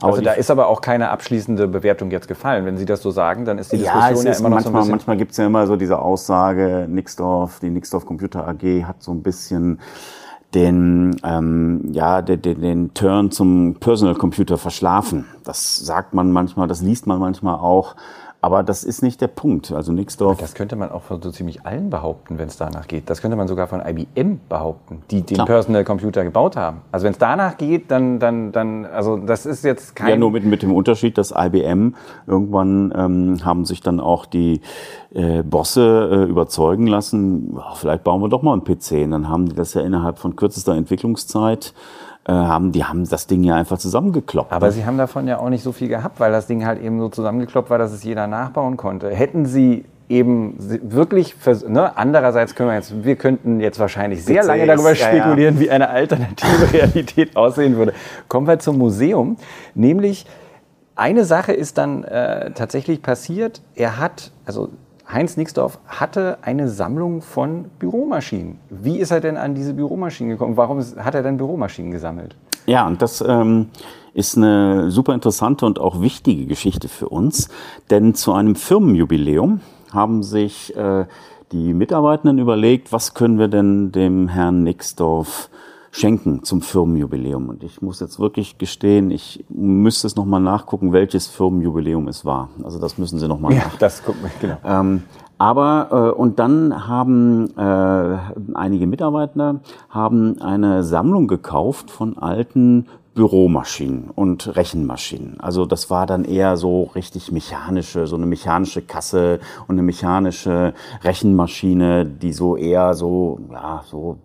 also da ist aber auch keine abschließende Bewertung jetzt gefallen. Wenn Sie das so sagen, dann ist die Diskussion ja, ja immer noch manchmal, so ein bisschen... Manchmal gibt es ja immer so diese Aussage, Nixdorf, die Nixdorf Computer AG hat so ein bisschen den, ähm, ja, den, den, den Turn zum Personal Computer verschlafen. Das sagt man manchmal, das liest man manchmal auch. Aber das ist nicht der Punkt. Also Nixdorf. Das könnte man auch von so ziemlich allen behaupten, wenn es danach geht. Das könnte man sogar von IBM behaupten, die den Klar. Personal Computer gebaut haben. Also wenn es danach geht, dann, dann, dann, also das ist jetzt kein. Ja, nur mit, mit dem Unterschied, dass IBM irgendwann ähm, haben sich dann auch die äh, Bosse äh, überzeugen lassen, oh, vielleicht bauen wir doch mal einen PC. Und dann haben die das ja innerhalb von kürzester Entwicklungszeit äh, haben, die haben das Ding ja einfach zusammengekloppt. Aber ne? sie haben davon ja auch nicht so viel gehabt, weil das Ding halt eben so zusammengekloppt war, dass es jeder nachbauen konnte. Hätten sie eben wirklich, ne, andererseits können wir jetzt, wir könnten jetzt wahrscheinlich sehr lange darüber spekulieren, ja, ja. wie eine alternative Realität aussehen würde. Kommen wir zum Museum, nämlich eine Sache ist dann äh, tatsächlich passiert. Er hat, also Heinz Nixdorf hatte eine Sammlung von Büromaschinen. Wie ist er denn an diese Büromaschinen gekommen? Warum hat er denn Büromaschinen gesammelt? Ja, und das ähm, ist eine super interessante und auch wichtige Geschichte für uns, denn zu einem Firmenjubiläum haben sich äh, die Mitarbeitenden überlegt, was können wir denn dem Herrn Nixdorf schenken zum Firmenjubiläum. Und ich muss jetzt wirklich gestehen, ich müsste es nochmal nachgucken, welches Firmenjubiläum es war. Also das müssen Sie nochmal ja, nach. Das gucken wir, genau. Ähm, aber äh, und dann haben äh, einige Mitarbeiter haben eine Sammlung gekauft von alten Büromaschinen und Rechenmaschinen. Also das war dann eher so richtig mechanische, so eine mechanische Kasse und eine mechanische Rechenmaschine, die so eher so ja so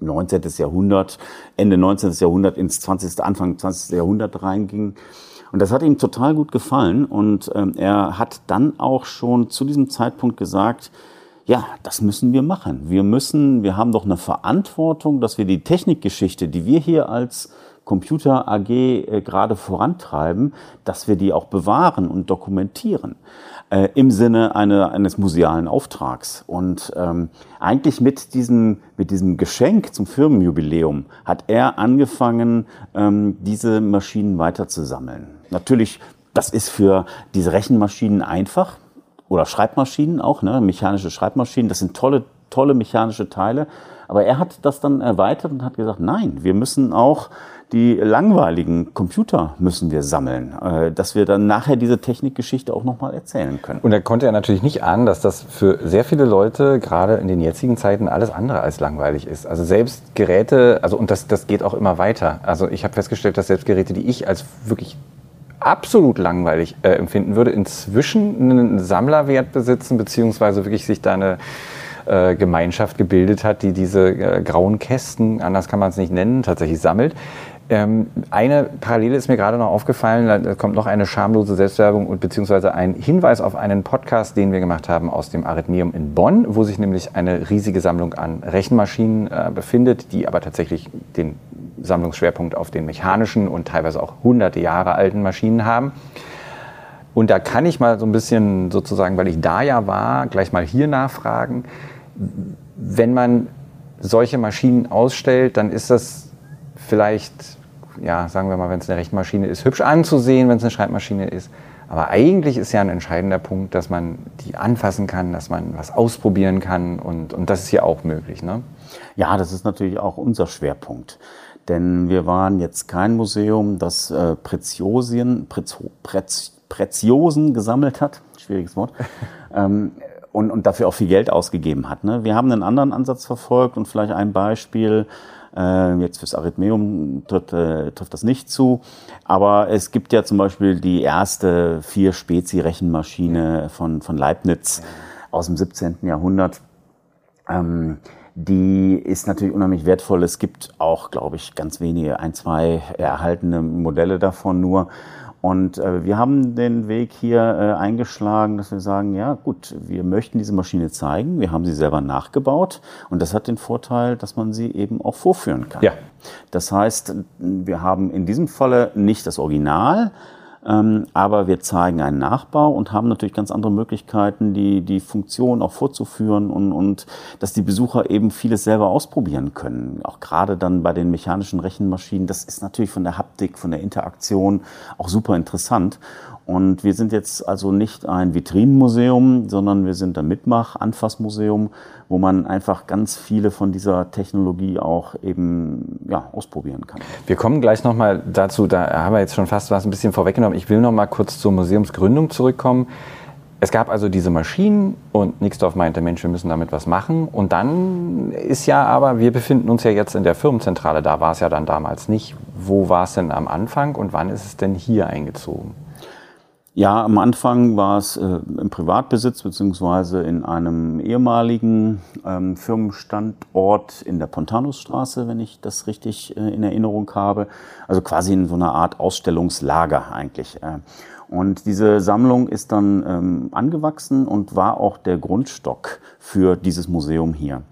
19. Jahrhundert, Ende 19. Jahrhundert ins 20. Anfang 20. Jahrhundert reinging. Und das hat ihm total gut gefallen. Und ähm, er hat dann auch schon zu diesem Zeitpunkt gesagt, ja, das müssen wir machen. Wir müssen, wir haben doch eine Verantwortung, dass wir die Technikgeschichte, die wir hier als Computer AG äh, gerade vorantreiben, dass wir die auch bewahren und dokumentieren äh, im Sinne eine, eines musealen Auftrags. Und ähm, eigentlich mit diesem, mit diesem Geschenk zum Firmenjubiläum hat er angefangen, ähm, diese Maschinen weiterzusammeln. Natürlich, das ist für diese Rechenmaschinen einfach oder Schreibmaschinen auch, ne? mechanische Schreibmaschinen, das sind tolle, tolle mechanische Teile. Aber er hat das dann erweitert und hat gesagt, nein, wir müssen auch die langweiligen Computer müssen wir sammeln, äh, dass wir dann nachher diese Technikgeschichte auch nochmal erzählen können. Und er konnte ja natürlich nicht ahnen, dass das für sehr viele Leute gerade in den jetzigen Zeiten alles andere als langweilig ist. Also selbst Geräte, also und das, das geht auch immer weiter. Also ich habe festgestellt, dass selbst Geräte, die ich als wirklich absolut langweilig äh, empfinden würde, inzwischen einen Sammlerwert besitzen, beziehungsweise wirklich sich da eine äh, Gemeinschaft gebildet hat, die diese äh, grauen Kästen, anders kann man es nicht nennen, tatsächlich sammelt. Ähm, eine Parallele ist mir gerade noch aufgefallen, da kommt noch eine schamlose Selbstwerbung und beziehungsweise ein Hinweis auf einen Podcast, den wir gemacht haben aus dem Arithmeum in Bonn, wo sich nämlich eine riesige Sammlung an Rechenmaschinen äh, befindet, die aber tatsächlich den Sammlungsschwerpunkt auf den mechanischen und teilweise auch hunderte Jahre alten Maschinen haben. Und da kann ich mal so ein bisschen sozusagen, weil ich da ja war, gleich mal hier nachfragen. Wenn man solche Maschinen ausstellt, dann ist das vielleicht ja, sagen wir mal, wenn es eine Rechenmaschine ist, hübsch anzusehen, wenn es eine Schreibmaschine ist. Aber eigentlich ist ja ein entscheidender Punkt, dass man die anfassen kann, dass man was ausprobieren kann und, und das ist hier auch möglich. Ne? Ja, das ist natürlich auch unser Schwerpunkt. Denn wir waren jetzt kein Museum, das äh, Preziosien, Prezio, Prez, Preziosen gesammelt hat, schwieriges Wort, ähm, und, und dafür auch viel Geld ausgegeben hat. Ne? Wir haben einen anderen Ansatz verfolgt und vielleicht ein Beispiel, jetzt fürs Arithmeum trifft, äh, trifft das nicht zu. Aber es gibt ja zum Beispiel die erste Vier-Spezi-Rechenmaschine von, von Leibniz aus dem 17. Jahrhundert. Ähm, die ist natürlich unheimlich wertvoll. Es gibt auch, glaube ich, ganz wenige, ein, zwei erhaltene Modelle davon nur. Und äh, wir haben den Weg hier äh, eingeschlagen, dass wir sagen, ja gut, wir möchten diese Maschine zeigen. Wir haben sie selber nachgebaut und das hat den Vorteil, dass man sie eben auch vorführen kann. Ja. Das heißt, wir haben in diesem Falle nicht das Original, aber wir zeigen einen Nachbau und haben natürlich ganz andere Möglichkeiten, die, die Funktion auch vorzuführen und, und dass die Besucher eben vieles selber ausprobieren können. Auch gerade dann bei den mechanischen Rechenmaschinen, das ist natürlich von der Haptik, von der Interaktion auch super interessant. Und wir sind jetzt also nicht ein Vitrinenmuseum, sondern wir sind ein Mitmach-Anfassmuseum, wo man einfach ganz viele von dieser Technologie auch eben ja, ausprobieren kann. Wir kommen gleich nochmal dazu, da haben wir jetzt schon fast was ein bisschen vorweggenommen. Ich will nochmal kurz zur Museumsgründung zurückkommen. Es gab also diese Maschinen und Nixdorf meinte, Mensch, wir müssen damit was machen. Und dann ist ja aber, wir befinden uns ja jetzt in der Firmenzentrale, da war es ja dann damals nicht. Wo war es denn am Anfang und wann ist es denn hier eingezogen? Ja, am Anfang war es äh, im Privatbesitz beziehungsweise in einem ehemaligen ähm, Firmenstandort in der Pontanusstraße, wenn ich das richtig äh, in Erinnerung habe. Also quasi in so einer Art Ausstellungslager eigentlich. Äh. Und diese Sammlung ist dann ähm, angewachsen und war auch der Grundstock für dieses Museum hier.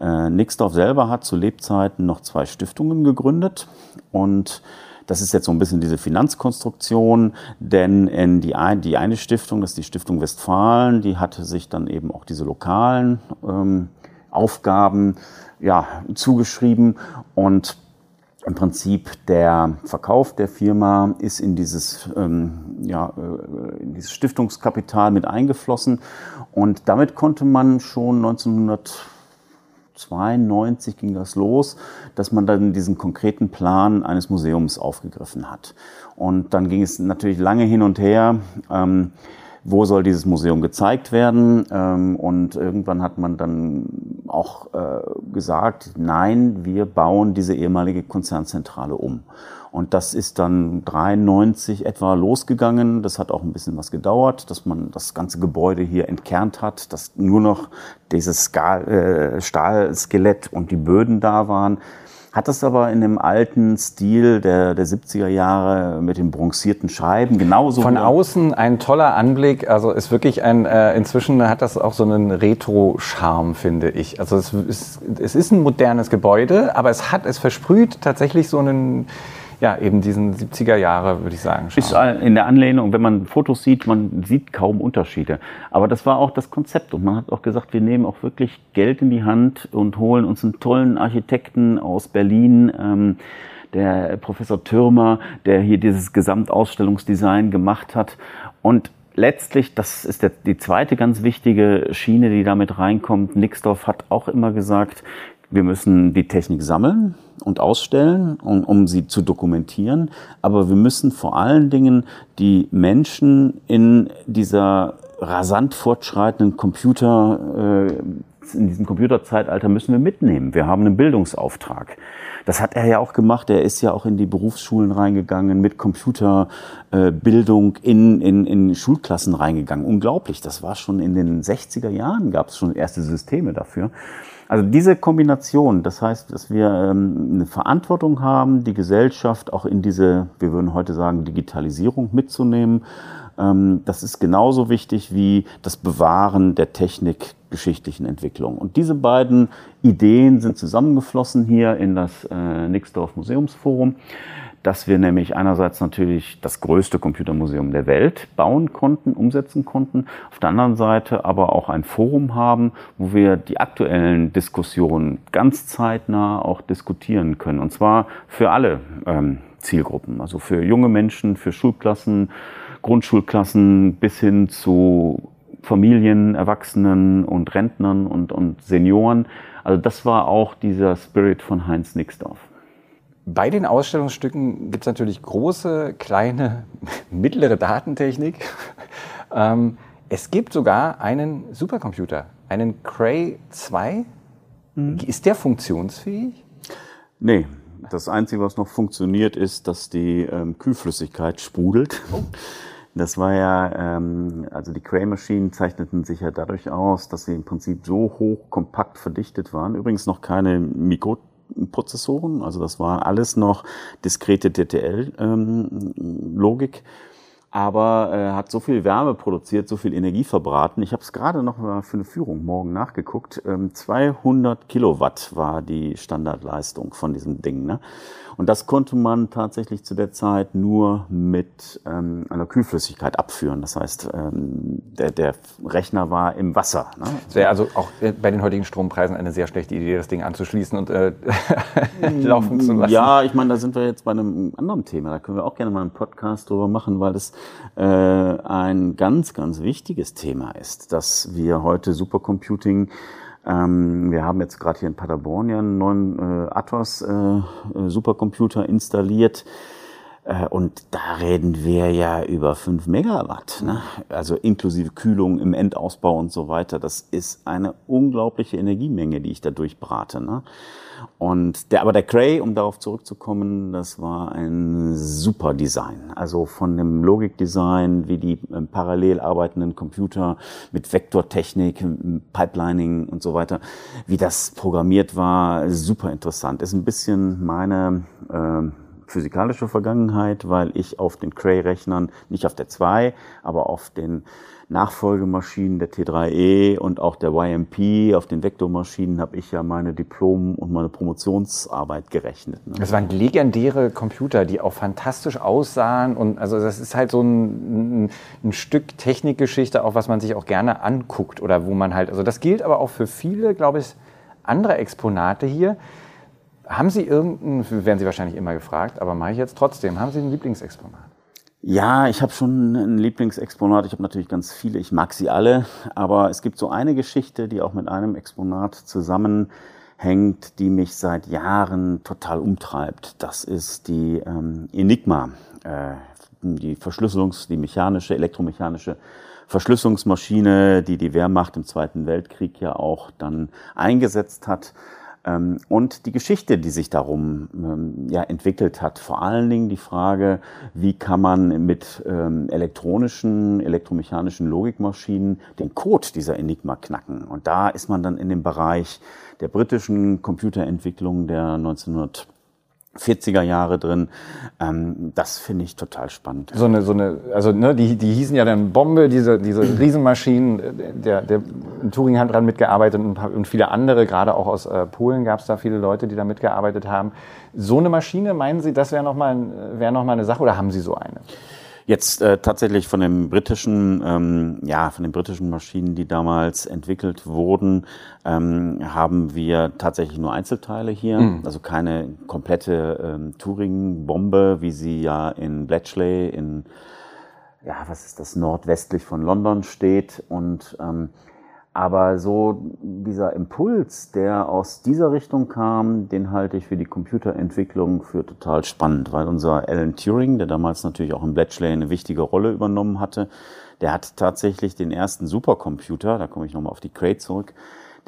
Äh, Nixdorf selber hat zu Lebzeiten noch zwei Stiftungen gegründet und das ist jetzt so ein bisschen diese Finanzkonstruktion, denn in die, ein, die eine Stiftung, das ist die Stiftung Westfalen, die hatte sich dann eben auch diese lokalen ähm, Aufgaben ja, zugeschrieben und im Prinzip der Verkauf der Firma ist in dieses, ähm, ja, äh, in dieses Stiftungskapital mit eingeflossen und damit konnte man schon 1900 92 ging das los, dass man dann diesen konkreten Plan eines Museums aufgegriffen hat. Und dann ging es natürlich lange hin und her. Ähm, wo soll dieses Museum gezeigt werden? Ähm, und irgendwann hat man dann auch äh, gesagt, nein, wir bauen diese ehemalige Konzernzentrale um. Und das ist dann 93 etwa losgegangen. Das hat auch ein bisschen was gedauert, dass man das ganze Gebäude hier entkernt hat, dass nur noch dieses äh, Stahlskelett und die Böden da waren. Hat das aber in dem alten Stil der, der 70er Jahre mit den bronzierten Scheiben genauso. Von außen ein toller Anblick. Also ist wirklich ein, äh, inzwischen hat das auch so einen Retro-Charme, finde ich. Also es ist, es ist ein modernes Gebäude, aber es hat, es versprüht tatsächlich so einen, ja, eben diesen 70er Jahre, würde ich sagen. Ist in der Anlehnung, wenn man Fotos sieht, man sieht kaum Unterschiede. Aber das war auch das Konzept und man hat auch gesagt, wir nehmen auch wirklich Geld in die Hand und holen uns einen tollen Architekten aus Berlin, ähm, der Professor Türmer, der hier dieses Gesamtausstellungsdesign gemacht hat und letztlich, das ist der, die zweite ganz wichtige Schiene, die damit reinkommt. Nixdorf hat auch immer gesagt, Wir müssen die Technik sammeln und ausstellen, um, um sie zu dokumentieren. Aber wir müssen vor allen Dingen die Menschen in dieser rasant fortschreitenden Computer, äh, in diesem Computerzeitalter müssen wir mitnehmen. Wir haben einen Bildungsauftrag. Das hat er ja auch gemacht. Er ist ja auch in die Berufsschulen reingegangen, mit Computerbildung äh, in, in, in Schulklassen reingegangen. Unglaublich. Das war schon in den 60er Jahren, gab es schon erste Systeme dafür. Also diese Kombination, das heißt, dass wir ähm, eine Verantwortung haben, die Gesellschaft auch in diese, wir würden heute sagen, Digitalisierung mitzunehmen. Ähm, das ist genauso wichtig wie das Bewahren der technikgeschichtlichen Entwicklung. Und diese beiden Ideen sind zusammengeflossen hier in das äh, Nixdorf Museumsforum dass wir nämlich einerseits natürlich das größte Computermuseum der Welt bauen konnten, umsetzen konnten, auf der anderen Seite aber auch ein Forum haben, wo wir die aktuellen Diskussionen ganz zeitnah auch diskutieren können. Und zwar für alle ähm, Zielgruppen, also für junge Menschen, für Schulklassen, Grundschulklassen bis hin zu Familien, Erwachsenen und Rentnern und, und Senioren. Also das war auch dieser Spirit von Heinz Nixdorf. Bei den Ausstellungsstücken gibt es natürlich große, kleine, mittlere Datentechnik. Ähm, es gibt sogar einen Supercomputer, einen Cray 2. Mhm. Ist der funktionsfähig? Nee, das Einzige, was noch funktioniert, ist, dass die ähm, Kühlflüssigkeit sprudelt. Oh. Das war ja, ähm, also die Cray-Maschinen zeichneten sich ja dadurch aus, dass sie im Prinzip so hoch kompakt verdichtet waren. Übrigens noch keine Mikro Prozessoren. Also das war alles noch diskrete DTL-Logik. Ähm, aber äh, hat so viel Wärme produziert, so viel Energie verbraten. Ich habe es gerade noch mal für eine Führung morgen nachgeguckt. Ähm, 200 Kilowatt war die Standardleistung von diesem Ding. Ne? Und das konnte man tatsächlich zu der Zeit nur mit ähm, einer Kühlflüssigkeit abführen. Das heißt, ähm, der, der Rechner war im Wasser. Ne? Das wäre also auch bei den heutigen Strompreisen eine sehr schlechte Idee, das Ding anzuschließen und äh, laufen zu lassen. Ja, ich meine, da sind wir jetzt bei einem anderen Thema. Da können wir auch gerne mal einen Podcast drüber machen, weil das äh, ein ganz, ganz wichtiges Thema ist, dass wir heute Supercomputing ähm, wir haben jetzt gerade hier in Paderborn ja einen neuen äh, Atos äh, äh, Supercomputer installiert. Äh, und da reden wir ja über 5 Megawatt, ne? also inklusive Kühlung im Endausbau und so weiter. Das ist eine unglaubliche Energiemenge, die ich da durchbrate. Ne? Und der, aber der Cray, um darauf zurückzukommen, das war ein super Design. Also von dem Logikdesign, wie die ähm, parallel arbeitenden Computer mit Vektortechnik, Pipelining und so weiter, wie das programmiert war, super interessant. Ist ein bisschen meine äh, physikalische Vergangenheit, weil ich auf den Cray-Rechnern, nicht auf der 2, aber auf den Nachfolgemaschinen der T3E und auch der YMP, auf den Vektormaschinen habe ich ja meine Diplom- und meine Promotionsarbeit gerechnet. Ne? Das waren legendäre Computer, die auch fantastisch aussahen und also das ist halt so ein, ein, ein Stück Technikgeschichte, auch was man sich auch gerne anguckt oder wo man halt, also das gilt aber auch für viele, glaube ich, andere Exponate hier. Haben Sie irgendeinen, werden Sie wahrscheinlich immer gefragt, aber mache ich jetzt trotzdem, haben Sie ein Lieblingsexponat? Ja, ich habe schon ein Lieblingsexponat. Ich habe natürlich ganz viele. Ich mag sie alle. Aber es gibt so eine Geschichte, die auch mit einem Exponat zusammenhängt, die mich seit Jahren total umtreibt. Das ist die ähm, Enigma, äh, die Verschlüsselungs-, die mechanische, elektromechanische Verschlüsselungsmaschine, die die Wehrmacht im Zweiten Weltkrieg ja auch dann eingesetzt hat. Ähm, und die Geschichte, die sich darum ähm, ja, entwickelt hat. Vor allen Dingen die Frage, wie kann man mit ähm, elektronischen, elektromechanischen Logikmaschinen den Code dieser Enigma knacken. Und da ist man dann in dem Bereich der britischen Computerentwicklung der 1900 40er Jahre drin. Ähm, das finde ich total spannend. So eine, so eine, also ne, die, die hießen ja dann Bombe, diese, diese Riesenmaschinen. Der, der in Turing hat dran mitgearbeitet und, und viele andere, gerade auch aus äh, Polen gab es da viele Leute, die da mitgearbeitet haben. So eine Maschine, meinen Sie, das wäre nochmal wär noch mal eine Sache oder haben Sie so eine? Jetzt äh, tatsächlich von den britischen, ähm, ja, von den britischen Maschinen, die damals entwickelt wurden, ähm, haben wir tatsächlich nur Einzelteile hier, mhm. also keine komplette ähm, Turing-Bombe, wie sie ja in Bletchley in ja, was ist das nordwestlich von London steht und ähm, Aber so dieser Impuls, der aus dieser Richtung kam, den halte ich für die Computerentwicklung für total spannend, weil unser Alan Turing, der damals natürlich auch im Bletchley eine wichtige Rolle übernommen hatte, der hat tatsächlich den ersten Supercomputer, da komme ich nochmal auf die Crate zurück,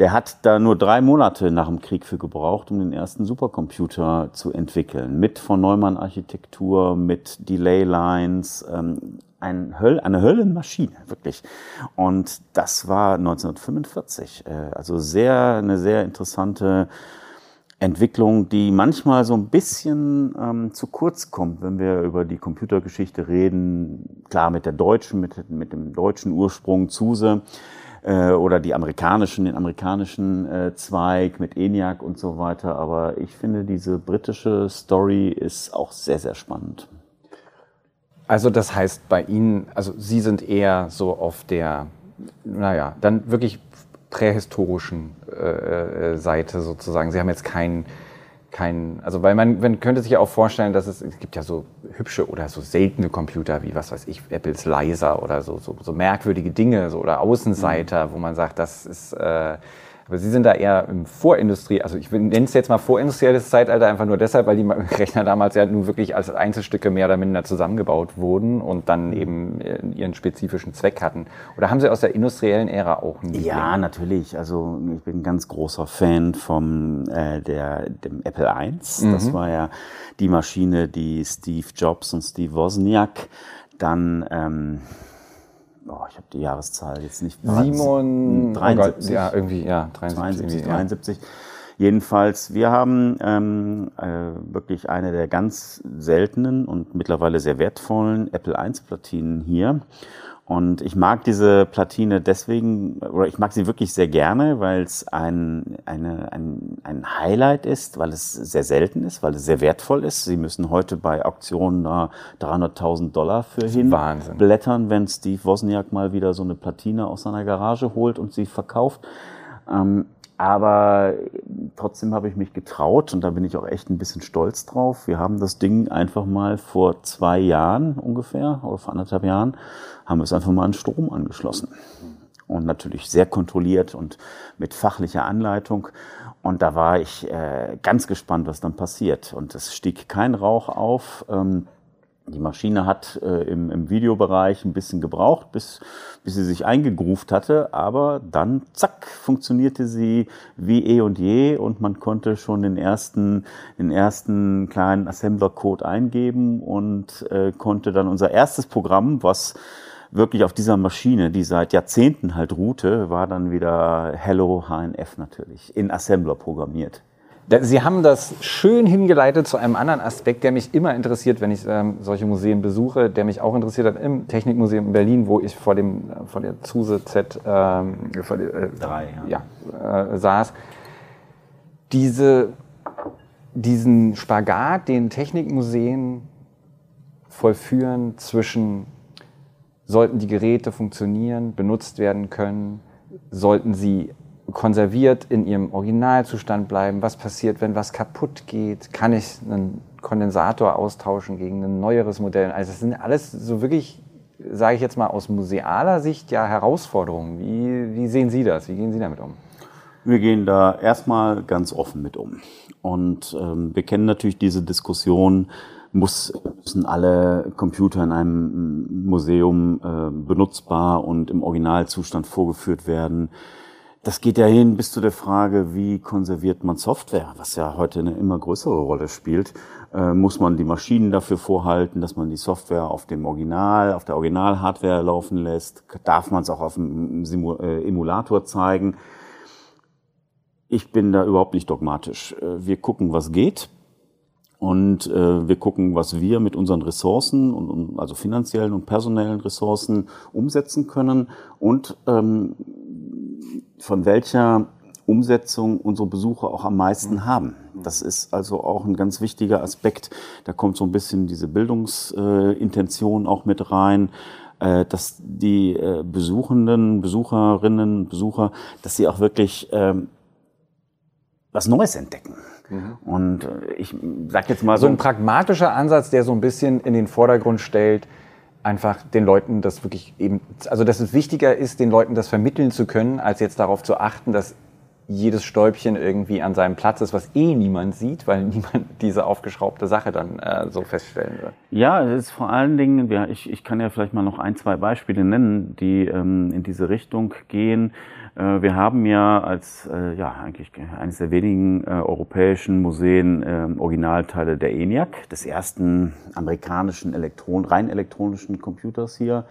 der hat da nur drei Monate nach dem Krieg für gebraucht, um den ersten Supercomputer zu entwickeln. Mit von Neumann Architektur, mit Delay Lines, ähm, ein Höll, eine Höllenmaschine, wirklich. Und das war 1945. Äh, also sehr, eine sehr interessante Entwicklung, die manchmal so ein bisschen ähm, zu kurz kommt, wenn wir über die Computergeschichte reden. Klar, mit der deutschen, mit, mit dem deutschen Ursprung Zuse äh, oder die amerikanischen, den amerikanischen äh, Zweig mit ENIAC und so weiter. Aber ich finde, diese britische Story ist auch sehr, sehr spannend. Also das heißt bei Ihnen, also Sie sind eher so auf der, naja, dann wirklich prähistorischen äh, äh, Seite sozusagen. Sie haben jetzt keinen, kein, also weil man, man könnte sich ja auch vorstellen, dass es, es gibt ja so hübsche oder so seltene Computer wie was weiß ich, Apples Leiser oder so, so, so merkwürdige Dinge so, oder Außenseiter, mhm. wo man sagt, das ist äh, aber Sie sind da eher im Vorindustrie, also ich nenne es jetzt mal vorindustrielles Zeitalter, einfach nur deshalb, weil die Rechner damals ja nur wirklich als Einzelstücke mehr oder minder zusammengebaut wurden und dann eben ihren spezifischen Zweck hatten. Oder haben Sie aus der industriellen Ära auch einen Ja, natürlich. Also ich bin ein ganz großer Fan vom äh, der, dem Apple I. Mhm. Das war ja die Maschine, die Steve Jobs und Steve Wozniak dann ähm, oh, ich habe die Jahreszahl jetzt nicht. Simon, 73. Oh ja, irgendwie, ja, 73, 73. Ja. Jedenfalls, wir haben ähm, äh, wirklich eine der ganz seltenen und mittlerweile sehr wertvollen Apple I-Platinen hier. Und ich mag diese Platine deswegen, oder ich mag sie wirklich sehr gerne, weil es ein, eine, ein, ein Highlight ist, weil es sehr selten ist, weil es sehr wertvoll ist. Sie müssen heute bei Auktionen da 300.000 Dollar für hinblättern, wenn Steve Wozniak mal wieder so eine Platine aus seiner Garage holt und sie verkauft. Ähm, aber trotzdem habe ich mich getraut und da bin ich auch echt ein bisschen stolz drauf. Wir haben das Ding einfach mal vor zwei Jahren ungefähr oder vor anderthalb Jahren haben wir es einfach mal an Strom angeschlossen. Und natürlich sehr kontrolliert und mit fachlicher Anleitung. Und da war ich äh, ganz gespannt, was dann passiert. Und es stieg kein Rauch auf. Ähm, die Maschine hat äh, im, im Videobereich ein bisschen gebraucht, bis, bis sie sich eingegruft hatte, aber dann, zack, funktionierte sie wie eh und je und man konnte schon den ersten, den ersten kleinen Assembler-Code eingeben und äh, konnte dann unser erstes Programm, was wirklich auf dieser Maschine, die seit Jahrzehnten halt ruhte, war dann wieder Hello HNF natürlich, in Assembler programmiert. Sie haben das schön hingeleitet zu einem anderen Aspekt, der mich immer interessiert, wenn ich ähm, solche Museen besuche, der mich auch interessiert hat im Technikmuseum in Berlin, wo ich vor, dem, vor der Zuse Z ähm, der, äh, Drei, ja. ja äh, saß. Diese, diesen Spagat, den Technikmuseen vollführen zwischen sollten die Geräte funktionieren, benutzt werden können, sollten sie konserviert in ihrem Originalzustand bleiben? Was passiert, wenn was kaputt geht? Kann ich einen Kondensator austauschen gegen ein neueres Modell? Also das sind alles so wirklich, sage ich jetzt mal aus musealer Sicht, ja Herausforderungen. Wie, wie sehen Sie das? Wie gehen Sie damit um? Wir gehen da erstmal ganz offen mit um. Und ähm, wir kennen natürlich diese Diskussion, muss, müssen alle Computer in einem Museum äh, benutzbar und im Originalzustand vorgeführt werden. Das geht ja hin bis zu der Frage, wie konserviert man Software, was ja heute eine immer größere Rolle spielt. Äh, muss man die Maschinen dafür vorhalten, dass man die Software auf dem Original, auf der Original-Hardware laufen lässt? Darf man es auch auf dem Simul äh, Emulator zeigen? Ich bin da überhaupt nicht dogmatisch. Äh, wir gucken, was geht. Und äh, wir gucken, was wir mit unseren Ressourcen, und, also finanziellen und personellen Ressourcen, umsetzen können und ähm, von welcher Umsetzung unsere Besucher auch am meisten mhm. haben. Das ist also auch ein ganz wichtiger Aspekt. Da kommt so ein bisschen diese Bildungsintention auch mit rein, äh, dass die äh, Besuchenden, Besucherinnen, Besucher, dass sie auch wirklich ähm, was Neues entdecken. Mhm. Und äh, ich sag jetzt mal so, so ein pragmatischer Ansatz, der so ein bisschen in den Vordergrund stellt, einfach den Leuten das wirklich eben, also dass es wichtiger ist, den Leuten das vermitteln zu können, als jetzt darauf zu achten, dass jedes Stäubchen irgendwie an seinem Platz ist, was eh niemand sieht, weil niemand diese aufgeschraubte Sache dann äh, so feststellen wird. Ja, es ist vor allen Dingen, ja, ich, ich kann ja vielleicht mal noch ein, zwei Beispiele nennen, die ähm, in diese Richtung gehen. Äh, wir haben ja als äh, ja eigentlich eines der wenigen äh, europäischen Museen äh, Originalteile der ENIAC, des ersten amerikanischen Elektron rein elektronischen Computers hier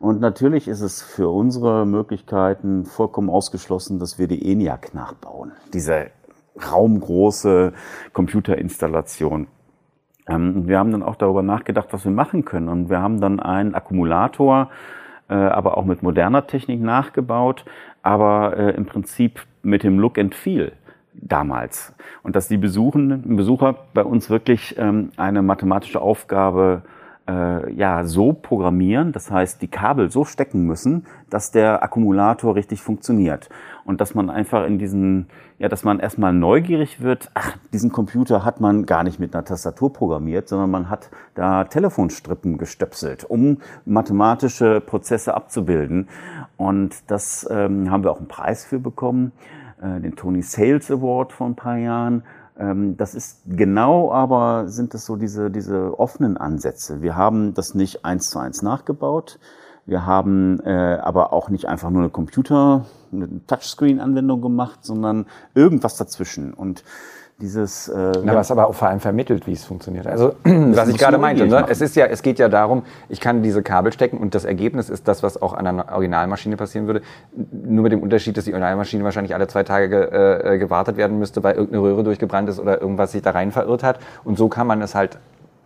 und natürlich ist es für unsere Möglichkeiten vollkommen ausgeschlossen, dass wir die ENIAC nachbauen. Diese raumgroße Computerinstallation. Ähm, wir haben dann auch darüber nachgedacht, was wir machen können. Und wir haben dann einen Akkumulator, aber auch mit moderner Technik nachgebaut, aber äh, im Prinzip mit dem Look and Feel damals. Und dass die Besuchenden, Besucher bei uns wirklich ähm, eine mathematische Aufgabe äh, ja so programmieren, das heißt die Kabel so stecken müssen, dass der Akkumulator richtig funktioniert und dass man einfach in diesen ja, dass man erstmal neugierig wird, ach, diesen Computer hat man gar nicht mit einer Tastatur programmiert, sondern man hat da Telefonstrippen gestöpselt, um mathematische Prozesse abzubilden. Und das ähm, haben wir auch einen Preis für bekommen, äh, den Tony Sales Award vor ein paar Jahren. Ähm, das ist genau aber sind es so diese, diese offenen Ansätze. Wir haben das nicht eins zu eins nachgebaut. Wir haben äh, aber auch nicht einfach nur eine Computer, eine Touchscreen-Anwendung gemacht, sondern irgendwas dazwischen. Und dieses. Äh, Na, was aber auch vor allem vermittelt, wie es funktioniert. Also was ich gerade meinte, ne? es ist ja, es geht ja darum, ich kann diese Kabel stecken und das Ergebnis ist das, was auch an einer Originalmaschine passieren würde. Nur mit dem Unterschied, dass die Originalmaschine wahrscheinlich alle zwei Tage ge, äh, gewartet werden müsste, weil irgendeine Röhre durchgebrannt ist oder irgendwas sich da rein verirrt hat. Und so kann man es halt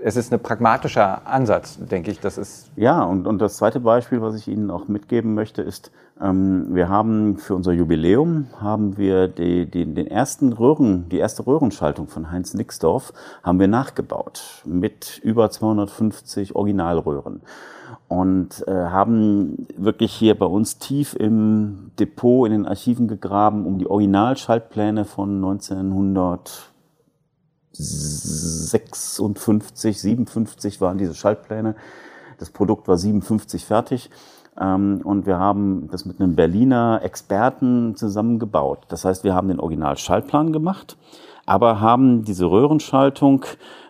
es ist ein pragmatischer Ansatz, denke ich. Das ist ja, und, und das zweite Beispiel, was ich Ihnen auch mitgeben möchte, ist, wir haben für unser Jubiläum haben wir die, die, den ersten Röhren, die erste Röhrenschaltung von Heinz Nixdorf haben wir nachgebaut mit über 250 Originalröhren und äh, haben wirklich hier bei uns tief im Depot in den Archiven gegraben, um die Originalschaltpläne von 1900 56, 57 waren diese Schaltpläne. Das Produkt war 57 fertig. Ähm, und wir haben das mit einem Berliner Experten zusammengebaut. Das heißt, wir haben den Original-Schaltplan gemacht, aber haben diese Röhrenschaltung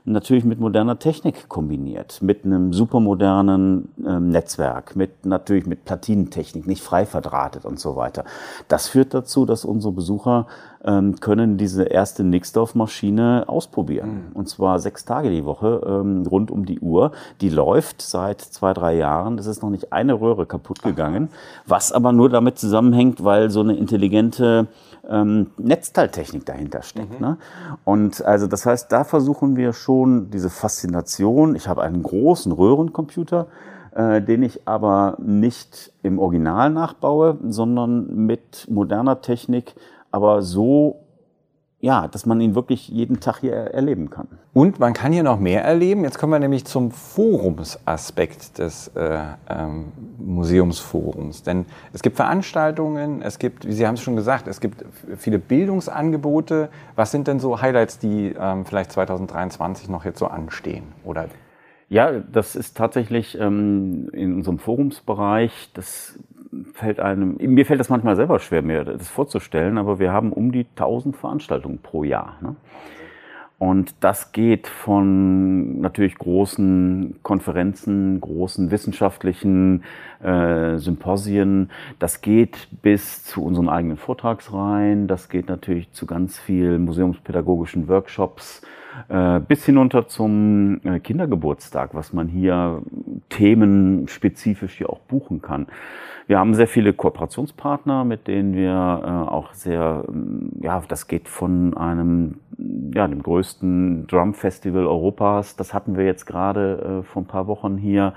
natürlich mit moderner Technik kombiniert, mit einem supermodernen ähm, Netzwerk, mit natürlich mit Platinentechnik, nicht frei verdrahtet und so weiter. Das führt dazu, dass unsere Besucher ähm, können diese erste Nixdorf-Maschine ausprobieren. Mhm. Und zwar sechs Tage die Woche, ähm, rund um die Uhr. Die läuft seit zwei, drei Jahren. Es ist noch nicht eine Röhre kaputt gegangen, was aber nur damit zusammenhängt, weil so eine intelligente ähm, Netzteiltechnik dahinter steckt. Mhm. Ne? Und also das heißt, da versuchen wir schon diese Faszination. Ich habe einen großen Röhrencomputer, äh, den ich aber nicht im Original nachbaue, sondern mit moderner Technik, aber so ja, dass man ihn wirklich jeden Tag hier erleben kann. Und man kann hier noch mehr erleben. Jetzt kommen wir nämlich zum Forumsaspekt des äh, ähm, Museumsforums. Denn es gibt Veranstaltungen, es gibt, wie Sie haben es schon gesagt, es gibt viele Bildungsangebote. Was sind denn so Highlights, die ähm, vielleicht 2023 noch jetzt so anstehen? Oder ja, das ist tatsächlich ähm, in unserem Forumsbereich, das fällt einem, mir fällt das manchmal selber schwer, mir das vorzustellen, aber wir haben um die 1000 Veranstaltungen pro Jahr. Ne? Und das geht von natürlich großen Konferenzen, großen wissenschaftlichen äh, Symposien. Das geht bis zu unseren eigenen Vortragsreihen. Das geht natürlich zu ganz vielen museumspädagogischen Workshops äh, bis hinunter zum äh, Kindergeburtstag, was man hier themenspezifisch hier auch buchen kann. Wir haben sehr viele Kooperationspartner, mit denen wir äh, auch sehr, ähm, ja, das geht von einem, ja, dem größten Drum Festival Europas. Das hatten wir jetzt gerade vor ein paar Wochen hier.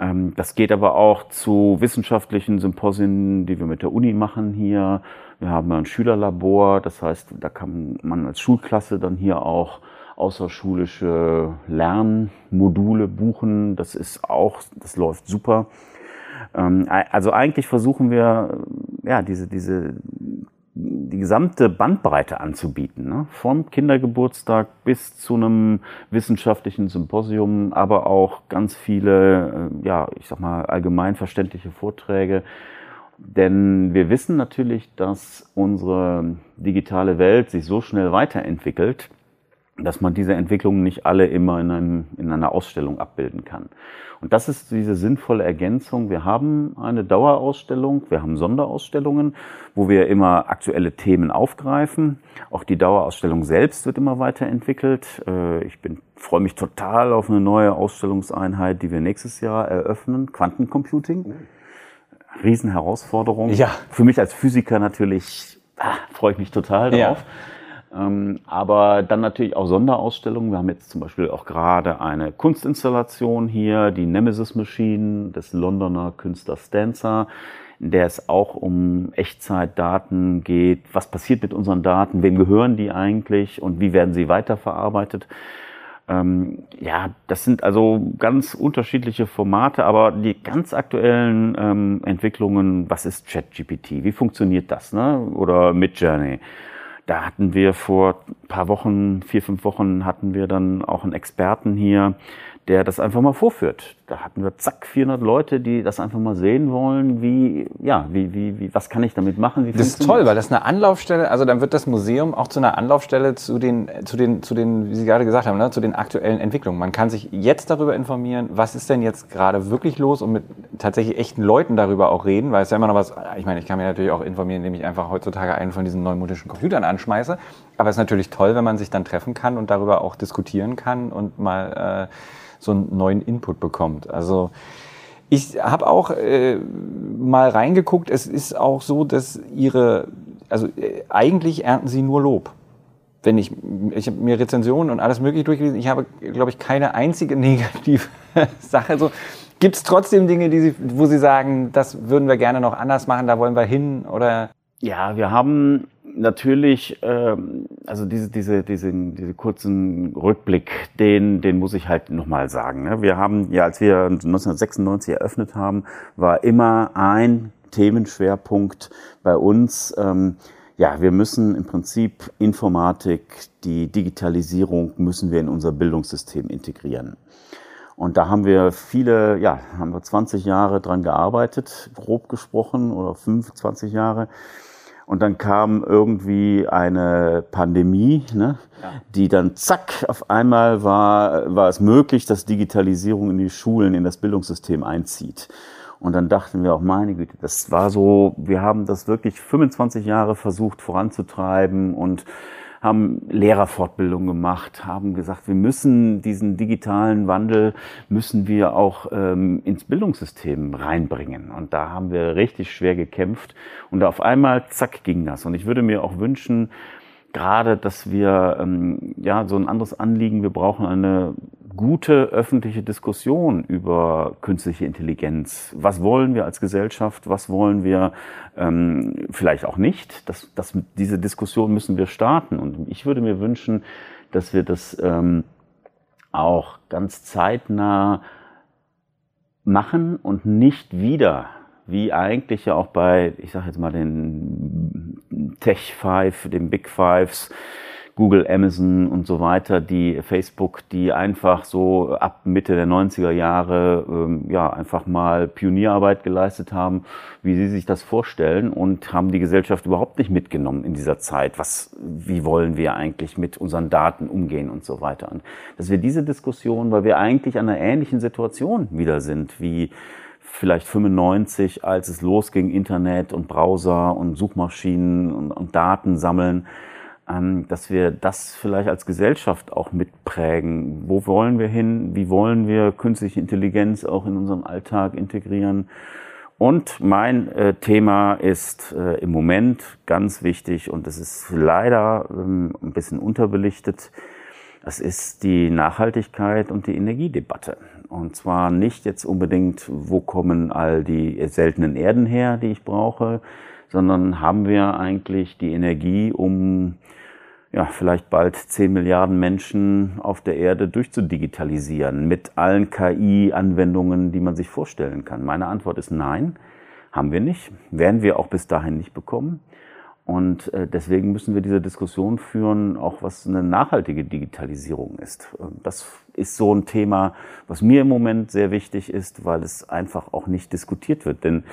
Ähm, das geht aber auch zu wissenschaftlichen Symposien, die wir mit der Uni machen hier. Wir haben ein Schülerlabor, das heißt, da kann man als Schulklasse dann hier auch außerschulische Lernmodule buchen. Das ist auch, das läuft super. Ähm, also eigentlich versuchen wir, ja, diese, diese die gesamte Bandbreite anzubieten, ne? vom Kindergeburtstag bis zu einem wissenschaftlichen Symposium, aber auch ganz viele, äh, ja, ich sag mal, allgemein verständliche Vorträge. Denn wir wissen natürlich, dass unsere digitale Welt sich so schnell weiterentwickelt, dass man diese Entwicklungen nicht alle immer in, einem, in einer Ausstellung abbilden kann. Und das ist diese sinnvolle Ergänzung. Wir haben eine Dauerausstellung, wir haben Sonderausstellungen, wo wir immer aktuelle Themen aufgreifen. Auch die Dauerausstellung selbst wird immer weiterentwickelt. Äh, ich bin, freue mich total auf eine neue Ausstellungseinheit, die wir nächstes Jahr eröffnen, Quantencomputing. Riesenherausforderung. Ja. Für mich als Physiker natürlich ah, freue ich mich total drauf. Ja. Ähm, aber dann natürlich auch Sonderausstellungen. Wir haben jetzt zum Beispiel auch gerade eine Kunstinstallation hier, die Nemesis Machine des Londoner Künstlers Stanza, in der es auch um Echtzeitdaten geht. Was passiert mit unseren Daten? Wem gehören die eigentlich? Und wie werden sie weiterverarbeitet? Ähm, ja, das sind also ganz unterschiedliche Formate, aber die ganz aktuellen ähm, Entwicklungen, was ist ChatGPT? Wie funktioniert das? Ne? Oder Midjourney? Da hatten wir vor paar Wochen, vier, fünf Wochen, hatten wir dann auch einen Experten hier, der das einfach mal vorführt. Da hatten wir zack 400 Leute, die das einfach mal sehen wollen, wie ja, wie wie, wie was kann ich damit machen? Das ist toll, weil das ist eine Anlaufstelle, also dann wird das Museum auch zu einer Anlaufstelle zu den zu den zu den wie Sie gerade gesagt haben, ne, zu den aktuellen Entwicklungen. Man kann sich jetzt darüber informieren, was ist denn jetzt gerade wirklich los und mit tatsächlich echten Leuten darüber auch reden, weil es ja immer noch was, ich meine, ich kann mich natürlich auch informieren, indem ich einfach heutzutage einen von diesen neumodischen Computern anschmeiße, aber es ist natürlich toll, wenn man sich dann treffen kann und darüber auch diskutieren kann und mal äh, so einen neuen Input bekommt. Also ich habe auch äh, mal reingeguckt. Es ist auch so, dass ihre, also äh, eigentlich ernten sie nur Lob. Wenn ich, ich habe mir Rezensionen und alles mögliche durchgelesen. Ich habe, glaube ich, keine einzige negative Sache. Also gibt es trotzdem Dinge, die sie, wo sie sagen, das würden wir gerne noch anders machen, da wollen wir hin oder? Ja, wir haben natürlich, ähm, also diese, diese, diese, diese kurzen Rückblick, den, den muss ich halt nochmal sagen. Ne? Wir haben ja, als wir 1996 eröffnet haben, war immer ein Themenschwerpunkt bei uns. Ähm, ja, wir müssen im Prinzip Informatik, die Digitalisierung müssen wir in unser Bildungssystem integrieren. Und da haben wir viele, ja, haben wir 20 Jahre dran gearbeitet, grob gesprochen, oder 25 Jahre. Und dann kam irgendwie eine Pandemie, ne, ja. die dann zack, auf einmal war, war es möglich, dass Digitalisierung in die Schulen, in das Bildungssystem einzieht. Und dann dachten wir auch, meine Güte, das war so, wir haben das wirklich 25 Jahre versucht voranzutreiben und haben Lehrerfortbildung gemacht, haben gesagt, wir müssen diesen digitalen Wandel, müssen wir auch ähm, ins Bildungssystem reinbringen. Und da haben wir richtig schwer gekämpft. Und auf einmal, zack, ging das. Und ich würde mir auch wünschen, gerade, dass wir ähm, ja so ein anderes Anliegen, wir brauchen eine gute öffentliche Diskussion über künstliche Intelligenz. Was wollen wir als Gesellschaft? Was wollen wir ähm, vielleicht auch nicht? Das, das, diese Diskussion müssen wir starten. Und ich würde mir wünschen, dass wir das ähm, auch ganz zeitnah machen und nicht wieder wie eigentlich ja auch bei, ich sage jetzt mal den Tech Five, den Big Fives, Google, Amazon und so weiter, die Facebook, die einfach so ab Mitte der 90er Jahre ähm, ja einfach mal Pionierarbeit geleistet haben, wie sie sich das vorstellen und haben die Gesellschaft überhaupt nicht mitgenommen in dieser Zeit. Was, wie wollen wir eigentlich mit unseren Daten umgehen und so weiter. Und dass wir diese Diskussion, weil wir eigentlich an einer ähnlichen Situation wieder sind, wie vielleicht 95, als es losging, Internet und Browser und Suchmaschinen und, und Daten sammeln, dass wir das vielleicht als Gesellschaft auch mitprägen. Wo wollen wir hin? Wie wollen wir künstliche Intelligenz auch in unseren Alltag integrieren? Und mein äh, Thema ist äh, im Moment ganz wichtig und das ist leider ähm, ein bisschen unterbelichtet. Das ist die Nachhaltigkeit und die Energiedebatte. Und zwar nicht jetzt unbedingt, wo kommen all die seltenen Erden her, die ich brauche, sondern haben wir eigentlich die Energie, um ja, vielleicht bald 10 Milliarden Menschen auf der Erde durchzudigitalisieren mit allen KI-Anwendungen, die man sich vorstellen kann? Meine Antwort ist nein, haben wir nicht, werden wir auch bis dahin nicht bekommen. Und äh, deswegen müssen wir diese Diskussion führen, auch was eine nachhaltige Digitalisierung ist. Das ist so ein Thema, was mir im Moment sehr wichtig ist, weil es einfach auch nicht diskutiert wird. Denn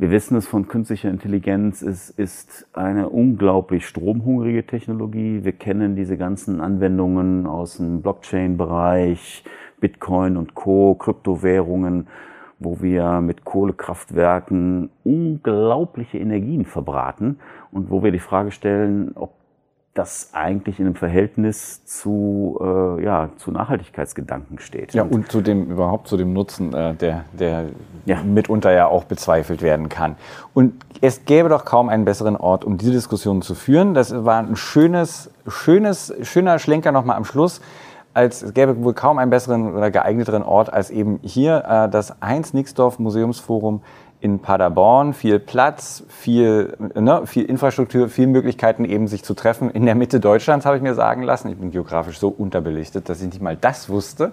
wir wissen es von künstlicher Intelligenz, es ist eine unglaublich stromhungrige Technologie. Wir kennen diese ganzen Anwendungen aus dem Blockchain-Bereich, Bitcoin und Co., Kryptowährungen wo wir mit Kohlekraftwerken unglaubliche Energien verbraten und wo wir die Frage stellen, ob das eigentlich in einem Verhältnis zu, äh, ja, zu Nachhaltigkeitsgedanken steht. Ja, und zu dem überhaupt zu dem Nutzen, äh, der, der ja. mitunter ja auch bezweifelt werden kann. Und es gäbe doch kaum einen besseren Ort, um diese Diskussion zu führen. Das war ein schönes, schönes, schöner Schlenker nochmal am Schluss als es gäbe wohl kaum einen besseren oder geeigneteren Ort als eben hier äh, das Heinz-Nixdorf Museumsforum in Paderborn. Viel Platz, viel, ne, viel Infrastruktur, viele Möglichkeiten eben sich zu treffen. In der Mitte Deutschlands habe ich mir sagen lassen. Ich bin geografisch so unterbelichtet, dass ich nicht mal das wusste.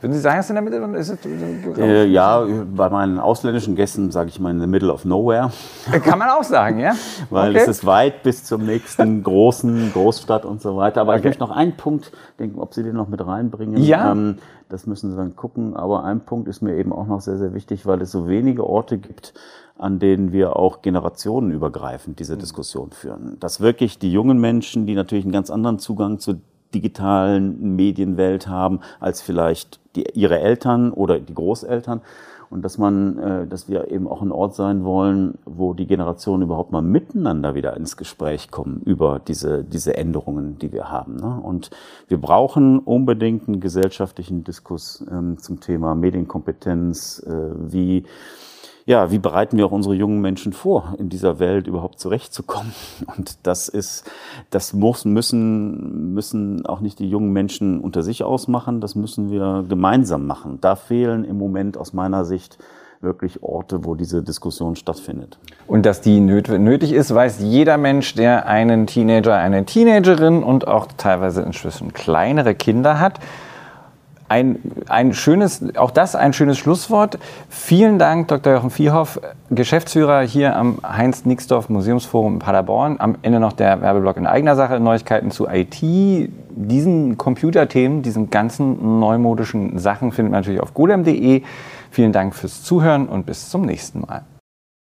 Würden Sie sagen, es ist in der Mitte? Ist es äh, ja, bei meinen ausländischen Gästen sage ich mal in the middle of nowhere. Äh, kann man auch sagen, ja? Weil okay. es ist weit bis zum nächsten großen Großstadt und so weiter. Aber okay. ich möchte noch einen Punkt denken, ob Sie den noch mit reinbringen. Ja. Ähm, das müssen Sie dann gucken. Aber ein Punkt ist mir eben auch noch sehr, sehr wichtig, weil es so wenige Orte gibt, an denen wir auch generationenübergreifend diese Diskussion führen. Dass wirklich die jungen Menschen, die natürlich einen ganz anderen Zugang zu digitalen Medienwelt haben als vielleicht die, ihre Eltern oder die Großeltern und dass man, äh, dass wir eben auch ein Ort sein wollen, wo die Generationen überhaupt mal miteinander wieder ins Gespräch kommen über diese diese Änderungen, die wir haben. Ne? Und wir brauchen unbedingt einen gesellschaftlichen Diskurs ähm, zum Thema Medienkompetenz, äh, wie ja, wie bereiten wir auch unsere jungen Menschen vor, in dieser Welt überhaupt zurechtzukommen? Und das ist, das muss, müssen, müssen auch nicht die jungen Menschen unter sich ausmachen, das müssen wir gemeinsam machen. Da fehlen im Moment aus meiner Sicht wirklich Orte, wo diese Diskussion stattfindet. Und dass die nötig ist, weiß jeder Mensch, der einen Teenager, eine Teenagerin und auch teilweise inzwischen kleinere Kinder hat ein, ein schönes, auch das ein schönes Schlusswort. Vielen Dank, Dr. Jochen Vierhoff, Geschäftsführer hier am Heinz-Nixdorf Museumsforum in Paderborn. Am Ende noch der Werbeblock in eigener Sache, Neuigkeiten zu IT. Diesen Computerthemen, diesen ganzen neumodischen Sachen findet man natürlich auf golem.de. Vielen Dank fürs Zuhören und bis zum nächsten Mal.